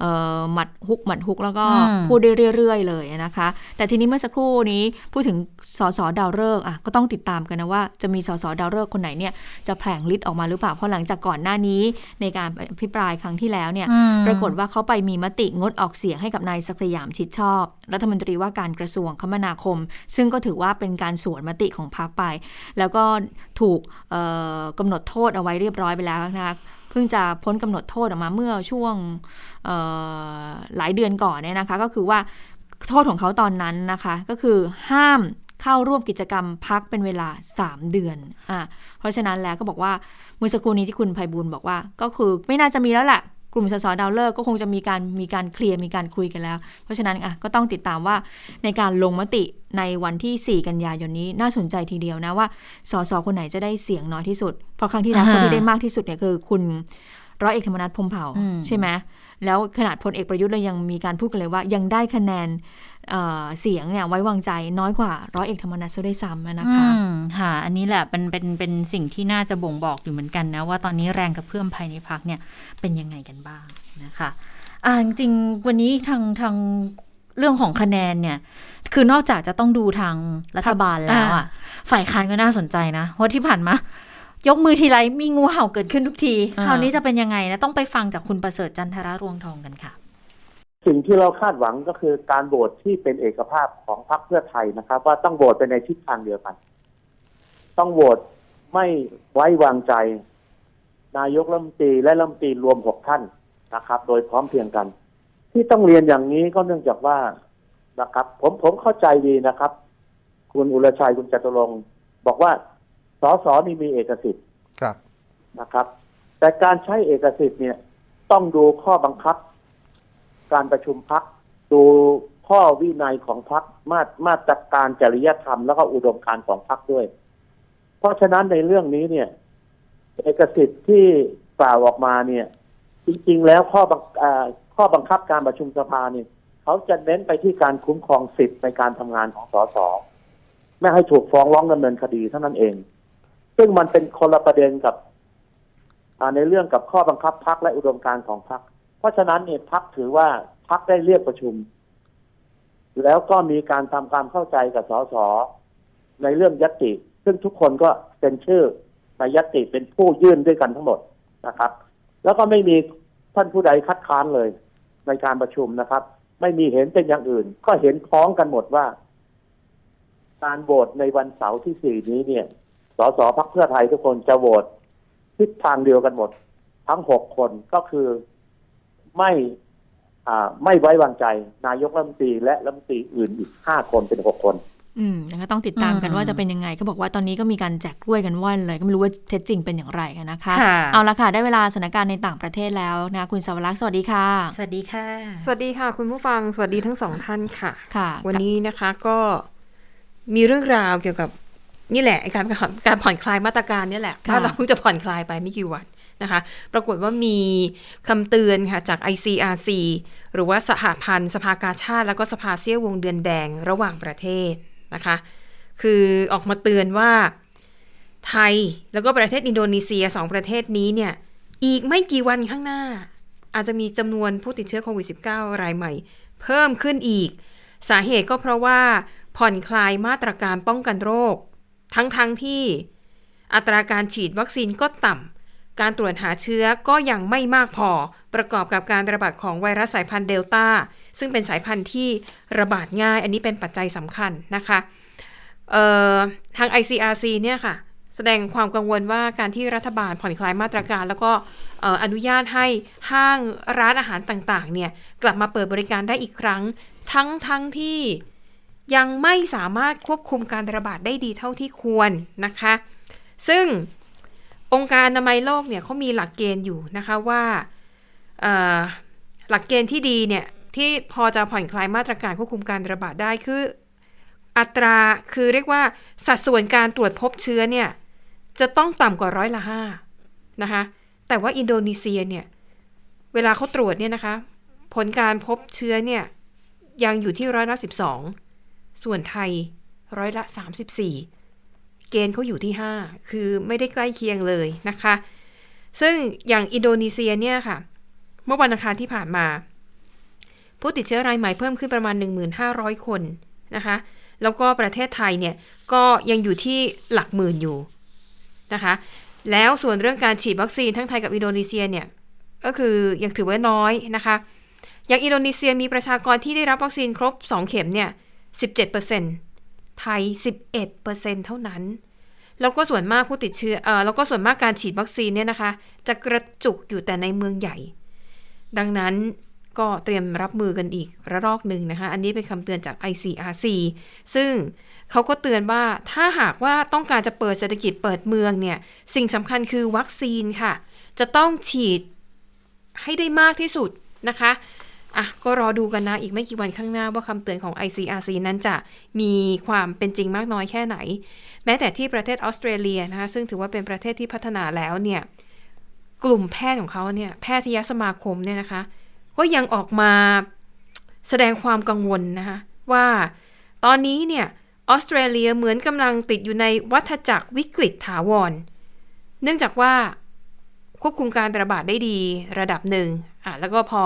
เอ่อหมัดฮุกหมัดฮุกแล้วก็อืมพูดได้เรื่อย ๆ เลยนะคะ แต่ทีนี้เมื่อสักครู่นี้พูดถึงสสดาวฤกษ์อะก็ต้องติดตามกันนะว่าจะมีสสดาวฤกษ์คนไหนเนี่ยจะแผลงฤทธิ์ออกมาหรือเปล่าเพราะหลังจากก่อนหน้านี้ในการอภิปรายครั้งที่แล้วเนี่ยอืมปรากฏว่าเขาไปมีมติงดออกเสียงให้กับนายศักดิ์สยามชิดชอบ รัฐมนตรีว่าการกระทรวงคมนาคม ซึ่งก็ถือว่าเป็นการสวนมติของพรรคไป แล้วก็ถูกกำหนดโทษเอาไว้เรียบร้อยไปแล้วนะคะเพิ่งจะพ้นกำหนดโทษออกมาเมื่อช่วงหลายเดือนก่อนเนี่ยนะคะ ก็คือว่าโทษของเขาตอนนั้นนะคะ ก็คือห้ามเข้าร่วมกิจกรรมพักเป็นเวลา 3 เดือนอะเพราะฉะนั้นแล้วก็บอกว่าเมื่อสักครู่นี้ที่คุณไพบูลบอกว่า ก็คือไม่น่าจะมีแล้วแหละ กลุ่มสสดาวเลิกษ์ก็คงจะมีการมีการเคลียร์มีการคุยกันแล้ว เพราะฉะนั้นอะก็ต้องติดตามว่าในการลงมติในวันที่ 4 กันยายนนี้น่าสนใจทีเดียวนะว่าสสคนไหนจะได้เสียงน้อยที่สุด เพราะครั้งที่แล้วอ่าคนที่ได้มากที่สุดเนี่ยคือคุณร้อยเอกธรรมนัฐพรหมเผ่าอืมใช่ไหมแล้วขนาดพลเอกประยุทธ์เรายังมีการพูดกันเลยว่า ยังได้คะแนน เอ่อเสียงเนี่ยไว้วางใจน้อยกว่าร้อยเอกธรรมนัฐซะด้วยซ้ำนะคะอืมค่ะ อันนี้แหละเป็นเป็นเป็นสิ่งที่น่าจะบ่งบอกอยู่เหมือนกันนะ ว่าตอนนี้แรงกระเพื่อมภายในพักเนี่ยเป็นยังไงกันบ้างนะคะอ่าจริงๆวันนี้ทางทางเรื่องของคะแนนเนี่ย คือนอกจากจะต้องดูทางรัฐบาลแล้วอะฝ่ายค้านก็น่าสนใจนะเพราะที่ผ่านมายกมือทีไรมีงูเห่าเกิดขึ้นทุกทีอ่าคราวนี้จะเป็นยังไงนะ ต้องไปฟังจากคุณประเสริฐจันทรารวงทองกันค่ะ สิ่งที่เราคาดหวังก็คือการโหวตที่เป็นเอกภาพของพรรคเพื่อไทยนะครับ ว่าต้องโหวตไปในทิศทางเดียวกัน ต้องโหวตไม่ไว้วางใจ นายกรัฐมนตรีและรัฐมนตรีรวมหกท่านนะครับ โดยพร้อมเพรียงกัน ที่ต้องเรียนอย่างนี้ก็เนื่องจากว่านะครับ ผมผมเข้าใจดีนะครับ คุณอุรชัยคุณจตุรงค์บอกว่าสสนี่มีเอกสิทธิ์ครับนะครับ แต่การใช้เอกสิทธิ์เนี่ย ต้องดูข้อบังคับ การประชุมพักดูข้อวินัยของพักมาตรมาตรการจริยธรรมแล้วก็อุดมการของพักด้วย เพราะฉะนั้นในเรื่องนี้เนี่ย เอกสิทธิ์ที่กล่าวออกมาเนี่ย จริง ๆ แล้วข้อบังข้อบังคับการประชุมสภาเนี่ยเขาจะเน้นไปที่การคุ้มครองสิทธิ์ในการทำงานของสสไม่ให้ถูกฟ้องร้องดำเนินคดีเท่านั้นเอง ซึ่งมันเป็นคนละประเด็นกับในเรื่องกับข้อบังคับพักและอุดมการของพัก เพราะฉะนั้นเนี่ยพักถือว่าพักได้เรียกประชุม แล้วก็มีการทำความเข้าใจกับสสในเรื่องยตติซึ่งทุกคนก็เป็นชื่อในยตติเป็นผู้ยื่นด้วยกันทั้งหมดนะครับ แล้วก็ไม่มีท่านผู้ใดคัดค้านเลยในการประชุมนะครับ ไม่มีเห็นเป็นอย่างอื่น ก็เห็นพ้องกันหมดว่า การโหวตในวันเสาร์ที่สี่นี้เนี่ย สสพักเพื่อไทยทุกคนจะโหวตทิศทางเดียวกันหมด ทั้งหกคนก็คือ ไม่อ่าไม่ไว้วางใจ นายกรัฐมนตรีและรัฐมนตรีอื่นอีกห้าคนเป็นหกคน อืมนะคะต้องติดตามกันอืมว่าจะเป็นยังไงก็บอกว่าตอนนี้ก็มีการแจกกล้วยกันว่อนเลยก็ไม่รู้ว่าเท็จจริงเป็นอย่างไรกันนะคะค่ะเอาละค่ะได้เวลาสถานการณ์ในต่างประเทศแล้วนะคุณสาวรักษ์สวัสดีค่ะ สวัสดีค่ะ สวัสดีค่ะ คุณผู้ฟังสวัสดีทั้งสองท่านค่ะค่ะ วันนี้นะคะก็มีเรื่องราวเกี่ยวกับนี่แหละไอ้การการผ่อนคลายมาตรการเนี่ยแหละค่ะว่าเราเพิ่งจะผ่อนคลายไปไม่กี่วัน นะคะ ปรากฏว่ามีคำเตือนค่ะจาก ICRC หรือว่าสหพันธ์สภากาชาติ แล้วก็สภาเซี่ยววงเดือนแดงระหว่างประเทศนะคะ คือออกมาเตือนว่าไทยแล้วก็ประเทศอินโดนีเซียสองประเทศนี้เนี่ย อีกไม่กี่วันข้างหน้า อาจจะมีจำนวนผู้ติดเชื้อโควิด -19 รายใหม่ เพิ่มขึ้นอีก สาเหตุก็เพราะว่าผ่อนคลายมาตรการป้องกันโรค ทั้งๆทที่อัตราการฉีดวัคซีนก็ต่ำ การตรวจหาเชื้อก็ยังไม่มากพอ ประกอบกับการระบาดของไวรัสสายพันธุ์เดลต้า ซึ่งเป็นสายพันธุ์ที่ระบาดง่าย อันนี้เป็นปัจจัยสำคัญนะคะเอ่อทาง ICRC เนี่ยค่ะ แสดงความกังวลว่าการที่รัฐบาลผ่อนคลายมาตรการ แล้วก็เอ่ออนุญาตให้ห้างร้านอาหารต่างๆ เนี่ยกลับมาเปิดบริการได้อีกครั้ง ทั้งทั้งที่ยังไม่สามารถควบคุมการระบาดได้ดีเท่าที่ควรนะคะ ซึ่ง องค์การอนามัยโลกเนี่ยเขามีหลักเกณฑ์อยู่นะคะว่าหลักเกณฑ์ที่ดีเนี่ยที่พอจะผ่อนคลายมาตรการควบคุมการระบาดได้คืออัตราคือเรียกว่าสัดส่วนการตรวจพบเชื้อเนี่ยจะต้องต่ำกว่าร้อยละห้านะคะแต่ว่าอินโดนีเซียเนี่ยเวลาเขาตรวจเนี่ยนะคะ ผลการพบเชื้อเนี่ยยังอยู่ที่ร้อยละสิบสองส่วนไทยร้อยละสามสิบสี่ เกณฑ์เขาอยู่ที่ห้าคือไม่ได้ใกล้เคียงเลยนะคะ ซึ่งอย่างอินโดนีเซียเนี่ยค่ะ เมื่อวันอังคารที่ผ่านมา ผู้ติดเชื้อรายใหม่เพิ่มขึ้นประมาณ 1,500 คนนะคะ แล้วก็ประเทศไทยเนี่ยก็ยังอยู่ที่หลักหมื่นอยู่นะคะ แล้วส่วนเรื่องการฉีดวัคซีนทั้งไทยกับอินโดนีเซียเนี่ยก็คือยังถือว่าน้อยนะคะ อย่างอินโดนีเซียมีประชากรที่ได้รับวัคซีนครบ 2 เข็มเนี่ย17% ไทย 11%เท่านั้น แล้วก็ส่วนมากผู้ติดเชื้อเอ่อแล้วก็ส่วนมากการฉีดวัคซีนเนี่ยนะคะ จะกระจุกอยู่แต่ในเมืองใหญ่ ดังนั้นก็เตรียมรับมือกันอีกระลอกหนึ่งนะคะ อันนี้เป็นคำเตือนจาก ICRC ซึ่งเขาก็เตือนว่าถ้าหากว่าต้องการจะเปิดเศรษฐกิจเปิดเมืองเนี่ย สิ่งสำคัญคือวัคซีนค่ะ จะต้องฉีดให้ได้มากที่สุดนะคะ อะก็รอดูกันนะ อีกไม่กี่วันข้างหน้าว่าคำเตือนของ ICRC นั้นจะมีความเป็นจริงมากน้อยแค่ไหน แม้แต่ที่ประเทศออสเตรเลียนะคะซึ่งถือว่าเป็นประเทศที่พัฒนาแล้วเนี่ยกลุ่มแพทย์ของเขาเนี่ยแพทยสมาคมเนี่ยนะคะ ก็ยังออกมาแสดงความกังวลนะคะว่าตอนนี้เนี่ยออสเตรเลียเหมือนกำลังติดอยู่ในวัฏจักรวิกฤตถาวร เนื่องจากว่าควบคุมการระบาดได้ดีระดับหนึ่งอะแล้วก็พอ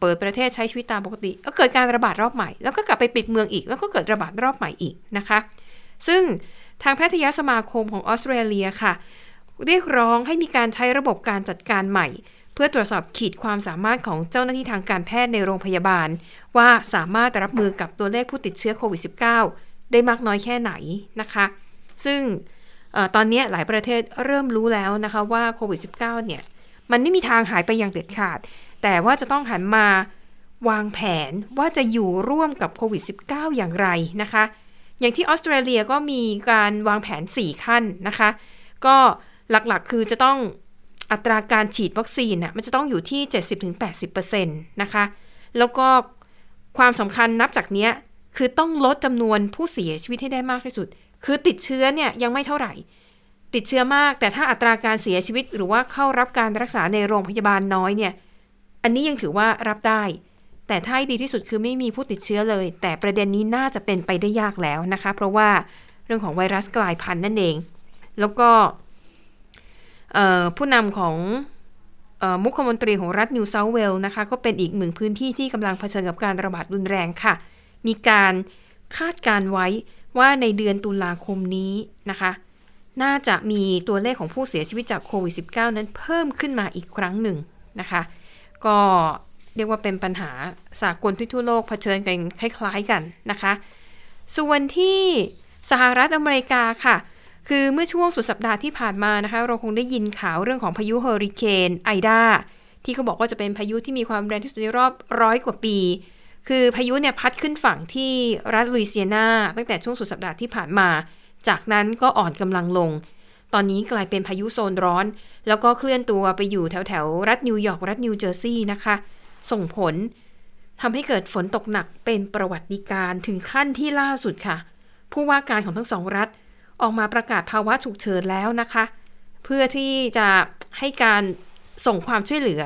เปิดประเทศใช้ชีวิตตามปกติก็เกิดการระบาดรอบใหม่ แล้วก็กลับไปปิดเมืองอีก แล้วก็เกิดระบาดรอบใหม่อีกนะคะ ซึ่งทางแพทยสมาคมของออสเตรเลียค่ะ เรียกร้องให้มีการใช้ระบบการจัดการใหม่ เพื่อตรวจสอบขีดความสามารถของเจ้าหน้าที่ทางการแพทย์ในโรงพยาบาล ว่าสามารถรับมือกับตัวเลขผู้ติดเชื้อโควิด -19 ได้มากน้อยแค่ไหนนะคะ ซึ่งอตอนนี้หลายประเทศเริ่มรู้แล้วนะคะว่าโควิด -19 เนี่ยมันไม่มีทางหายไปอย่างเด็ดขาด แต่ว่าจะต้องหันมาวางแผนว่าจะอยู่ร่วมกับโควิด -19 อย่างไรนะคะ อย่างที่ออสเตรเลียก็มีการวางแผน 4 ขั้นนะคะ ก็หลักๆคือจะต้องอัตราการฉีดวัคซีนน่ะมันจะต้องอยู่ที่ 70-80%นะคะ แล้วก็ความสำคัญนับจากเนี้ยคือต้องลดจำนวนผู้เสียชีวิตให้ได้มากที่สุด คือติดเชื้อเนี่ยยังไม่เท่าไหร่ ติดเชื้อมาก แต่ถ้าอัตราการเสียชีวิต หรือว่าเข้ารับการรักษาในโรงพยาบาลน้อยเนี่ย อันนี้ยังถือว่ารับได้ แต่ถ้าดีที่สุดคือไม่มีผู้ติดเชื้อเลย แต่ประเด็นนี้น่าจะเป็นไปได้ยากแล้วนะคะ เพราะว่าเรื่องของไวรัสกลายพันธุ์นั่นเอง แล้วก็ผู้นำของออมุขมนตรีของรัฐนิวเซาเวลส์นะคะ ก็เป็นอีกหนึ่งพื้นที่ที่กำลังเผชิญกับการระบาดรุนแรงค่ะ มีการคาดการไว้ว่าในเดือนตุลาคมนี้นะคะ น่าจะมีตัวเลขของผู้เสียชีวิตจากโควิด -19 นั้นเพิ่มขึ้นมาอีกครั้งหนึ่งนะคะ ก็เรียกว่าเป็นปัญหาสากลที่ทั่วโลกเผชิญกันคล้าย ๆกันนะคะ ส่วนที่สหรัฐอเมริกาค่ะ คือเมื่อช่วงสุดสัปดาห์ที่ผ่านมานะคะ เราคงได้ยินข่าวเรื่องของพายุเฮอริเคนไอดาที่เขาบอกว่าจะเป็นพายุที่มีความแรงที่สุดในรอบร้อยกว่าปี คือพายุเนี่ยพัดขึ้นฝั่งที่รัฐลุยเซียนาตั้งแต่ช่วงสุดสัปดาห์ที่ผ่านมา จากนั้นก็อ่อนกำลังลง ตอนนี้กลายเป็นพายุโซนร้อน แล้วก็เคลื่อนตัวไปอยู่แถวแถวรัฐนิวยอร์กรัฐนิวเจอร์ซีย์นะคะ ส่งผลทำให้เกิดฝนตกหนักเป็นประวัติการณ์ถึงขั้นที่ล่าสุดค่ะ ผู้ว่าการของทั้งสองรัฐ ออกมาประกาศภาวะฉุกเฉินแล้วนะคะ เพื่อที่จะให้การส่งความช่วยเหลือ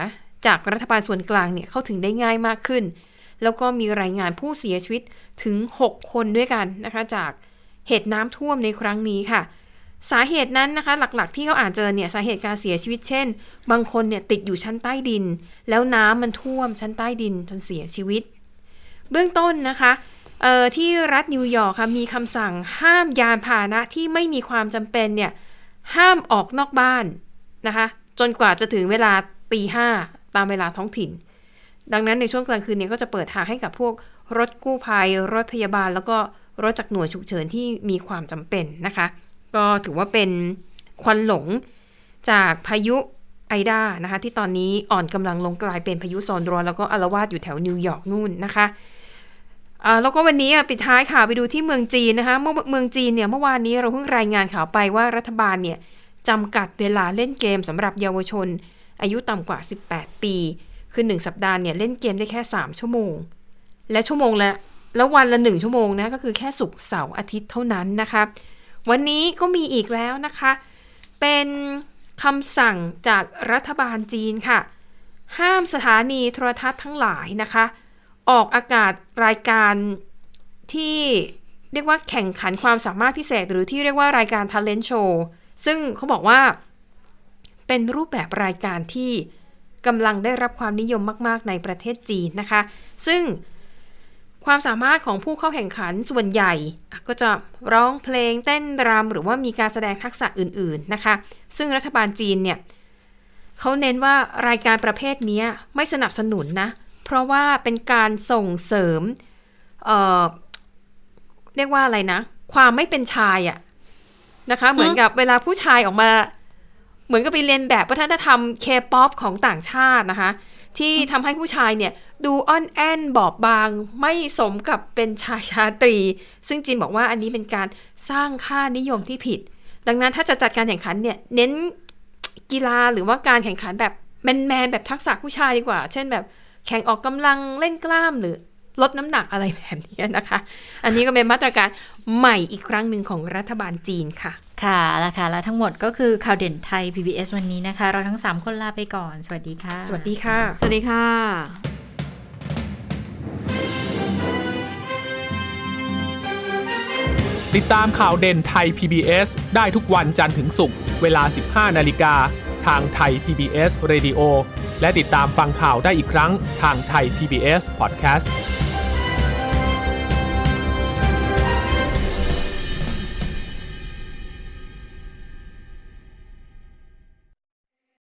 จากรัฐบาลส่วนกลางเนี่ยเข้าถึงได้ง่ายมากขึ้น แล้วก็มีรายงานผู้เสียชีวิตถึง 6 คนด้วยกันนะคะ จากเหตุน้ำท่วมในครั้งนี้ค่ะ สาเหตุนั้นนะคะ หลักๆ ที่เขาอานเจอเนี่ยสาเหตุการเสียชีวิตเช่น บางคนเนี่ยติดอยู่ชั้นใต้ดิน แล้วน้ำมันท่วมชั้นใต้ดินจนเสียชีวิต เบื้องต้นนะคะที่รัฐนิวยอร์กค่ะมีคำสั่งห้ามยานพาหนะที่ไม่มีความจำเป็นเนี่ยห้ามออกนอกบ้านนะคะจนกว่าจะถึงเวลาตีห้าตามเวลาท้องถิ่น ดังนั้นในช่วงกลางคืนเนี่ยก็จะเปิดทางให้กับพวกรถกู้ภัย รถพยาบาล แล้วก็รถจากหน่วยฉุกเฉินที่มีความจำเป็นนะคะ ก็ถือว่าเป็นควันหลงจากพายุไอดานะคะ ที่ตอนนี้อ่อนกำลังลงกลายเป็นพายุโซนร้อนแล้วก็อาลวาดอยู่แถวนิวยอร์กนู่นนะคะแล้วก็วันนี้ปิดท้ายข่าวไปดูที่เมืองจีนนะคะ เมื่อเมืองจีนเนี่ยเมื่อวานนี้เราเพิ่งรายงานข่าวไปว่ารัฐบาลเนี่ยจำกัดเวลาเล่นเกมสำหรับเยาวชน อายุต่ำกว่า 18 ปี คือ 1 สัปดาห์เนี่ยเล่นเกมได้แค่ 3 ชั่วโมง และชั่วโมงละแล้ววันละ 1 ชั่วโมงนะก็คือแค่ศุกร์เสาร์อาทิตย์เท่านั้นนะคะ วันนี้ก็มีอีกแล้วนะคะ เป็นคำสั่งจากรัฐบาลจีนค่ะ ห้ามสถานีโทรทัศน์ทั้งหลายนะคะ ออกอากาศรายการที่เรียกว่าแข่งขันความสามารถพิเศษ หรือที่เรียกว่ารายการ Talent Show ซึ่งเขาบอกว่า เป็นรูปแบบรายการที่กำลังได้รับความนิยมมาก ๆ ในประเทศจีนนะคะ ซึ่ง ความสามารถของผู้เข้าแข่งขันส่วนใหญ่ ก็จะร้องเพลงเต้นรำหรือว่ามีการแสดงทักษะอื่นๆนะคะ ซึ่งรัฐบาลจีนเนี่ยเขาเน้นว่ารายการประเภทนี้ไม่สนับสนุนนะ เพราะว่าเป็นการส่งเสริมเออเรียกว่าอะไรนะ ความไม่เป็นชายอะนะคะ เหมือนกับเวลาผู้ชายออกมา เหมือนกับไปเลียนแบบวัฒนธรรมเคป๊อปของต่างชาตินะคะ ที่ทำให้ผู้ชายเนี่ย ดูอ่อนแอนบอบบาง ไม่สมกับเป็นชายชาตรี ซึ่งจีนบอกว่าอันนี้เป็นการสร้างค่านิยมที่ผิด ดังนั้นถ้าจะจัดการแข่งขันเนี่ยเน้นกีฬาหรือว่าการแข่งขันแบบแมนๆแบบทักษะผู้ชายดีกว่า เช่นแบบแข่งออกกำลังเล่นกล้ามหรือ ลดน้ำหนักอะไรแบบนี้นะคะ อันนี้ก็เป็นมาตรการใหม่อีกครั้งหนึ่งของรัฐบาลจีนค่ะ ค่ะแล้วค่ะ แล้วทั้งหมดก็คือข่าวเด่นไทย PBS วันนี้นะคะ เราทั้ง 3 คนลาไปก่อน สวัสดีค่ะ สวัสดีค่ะ สวัสดีค่ะ ติดตามข่าวเด่นไทย PBS ได้ทุกวันจันทร์ถึงศุกร์เวลา 15 นาฬิกาทางไทย PBS Radio และติดตามฟังข่าวได้อีกครั้งทางไทย PBS Podcast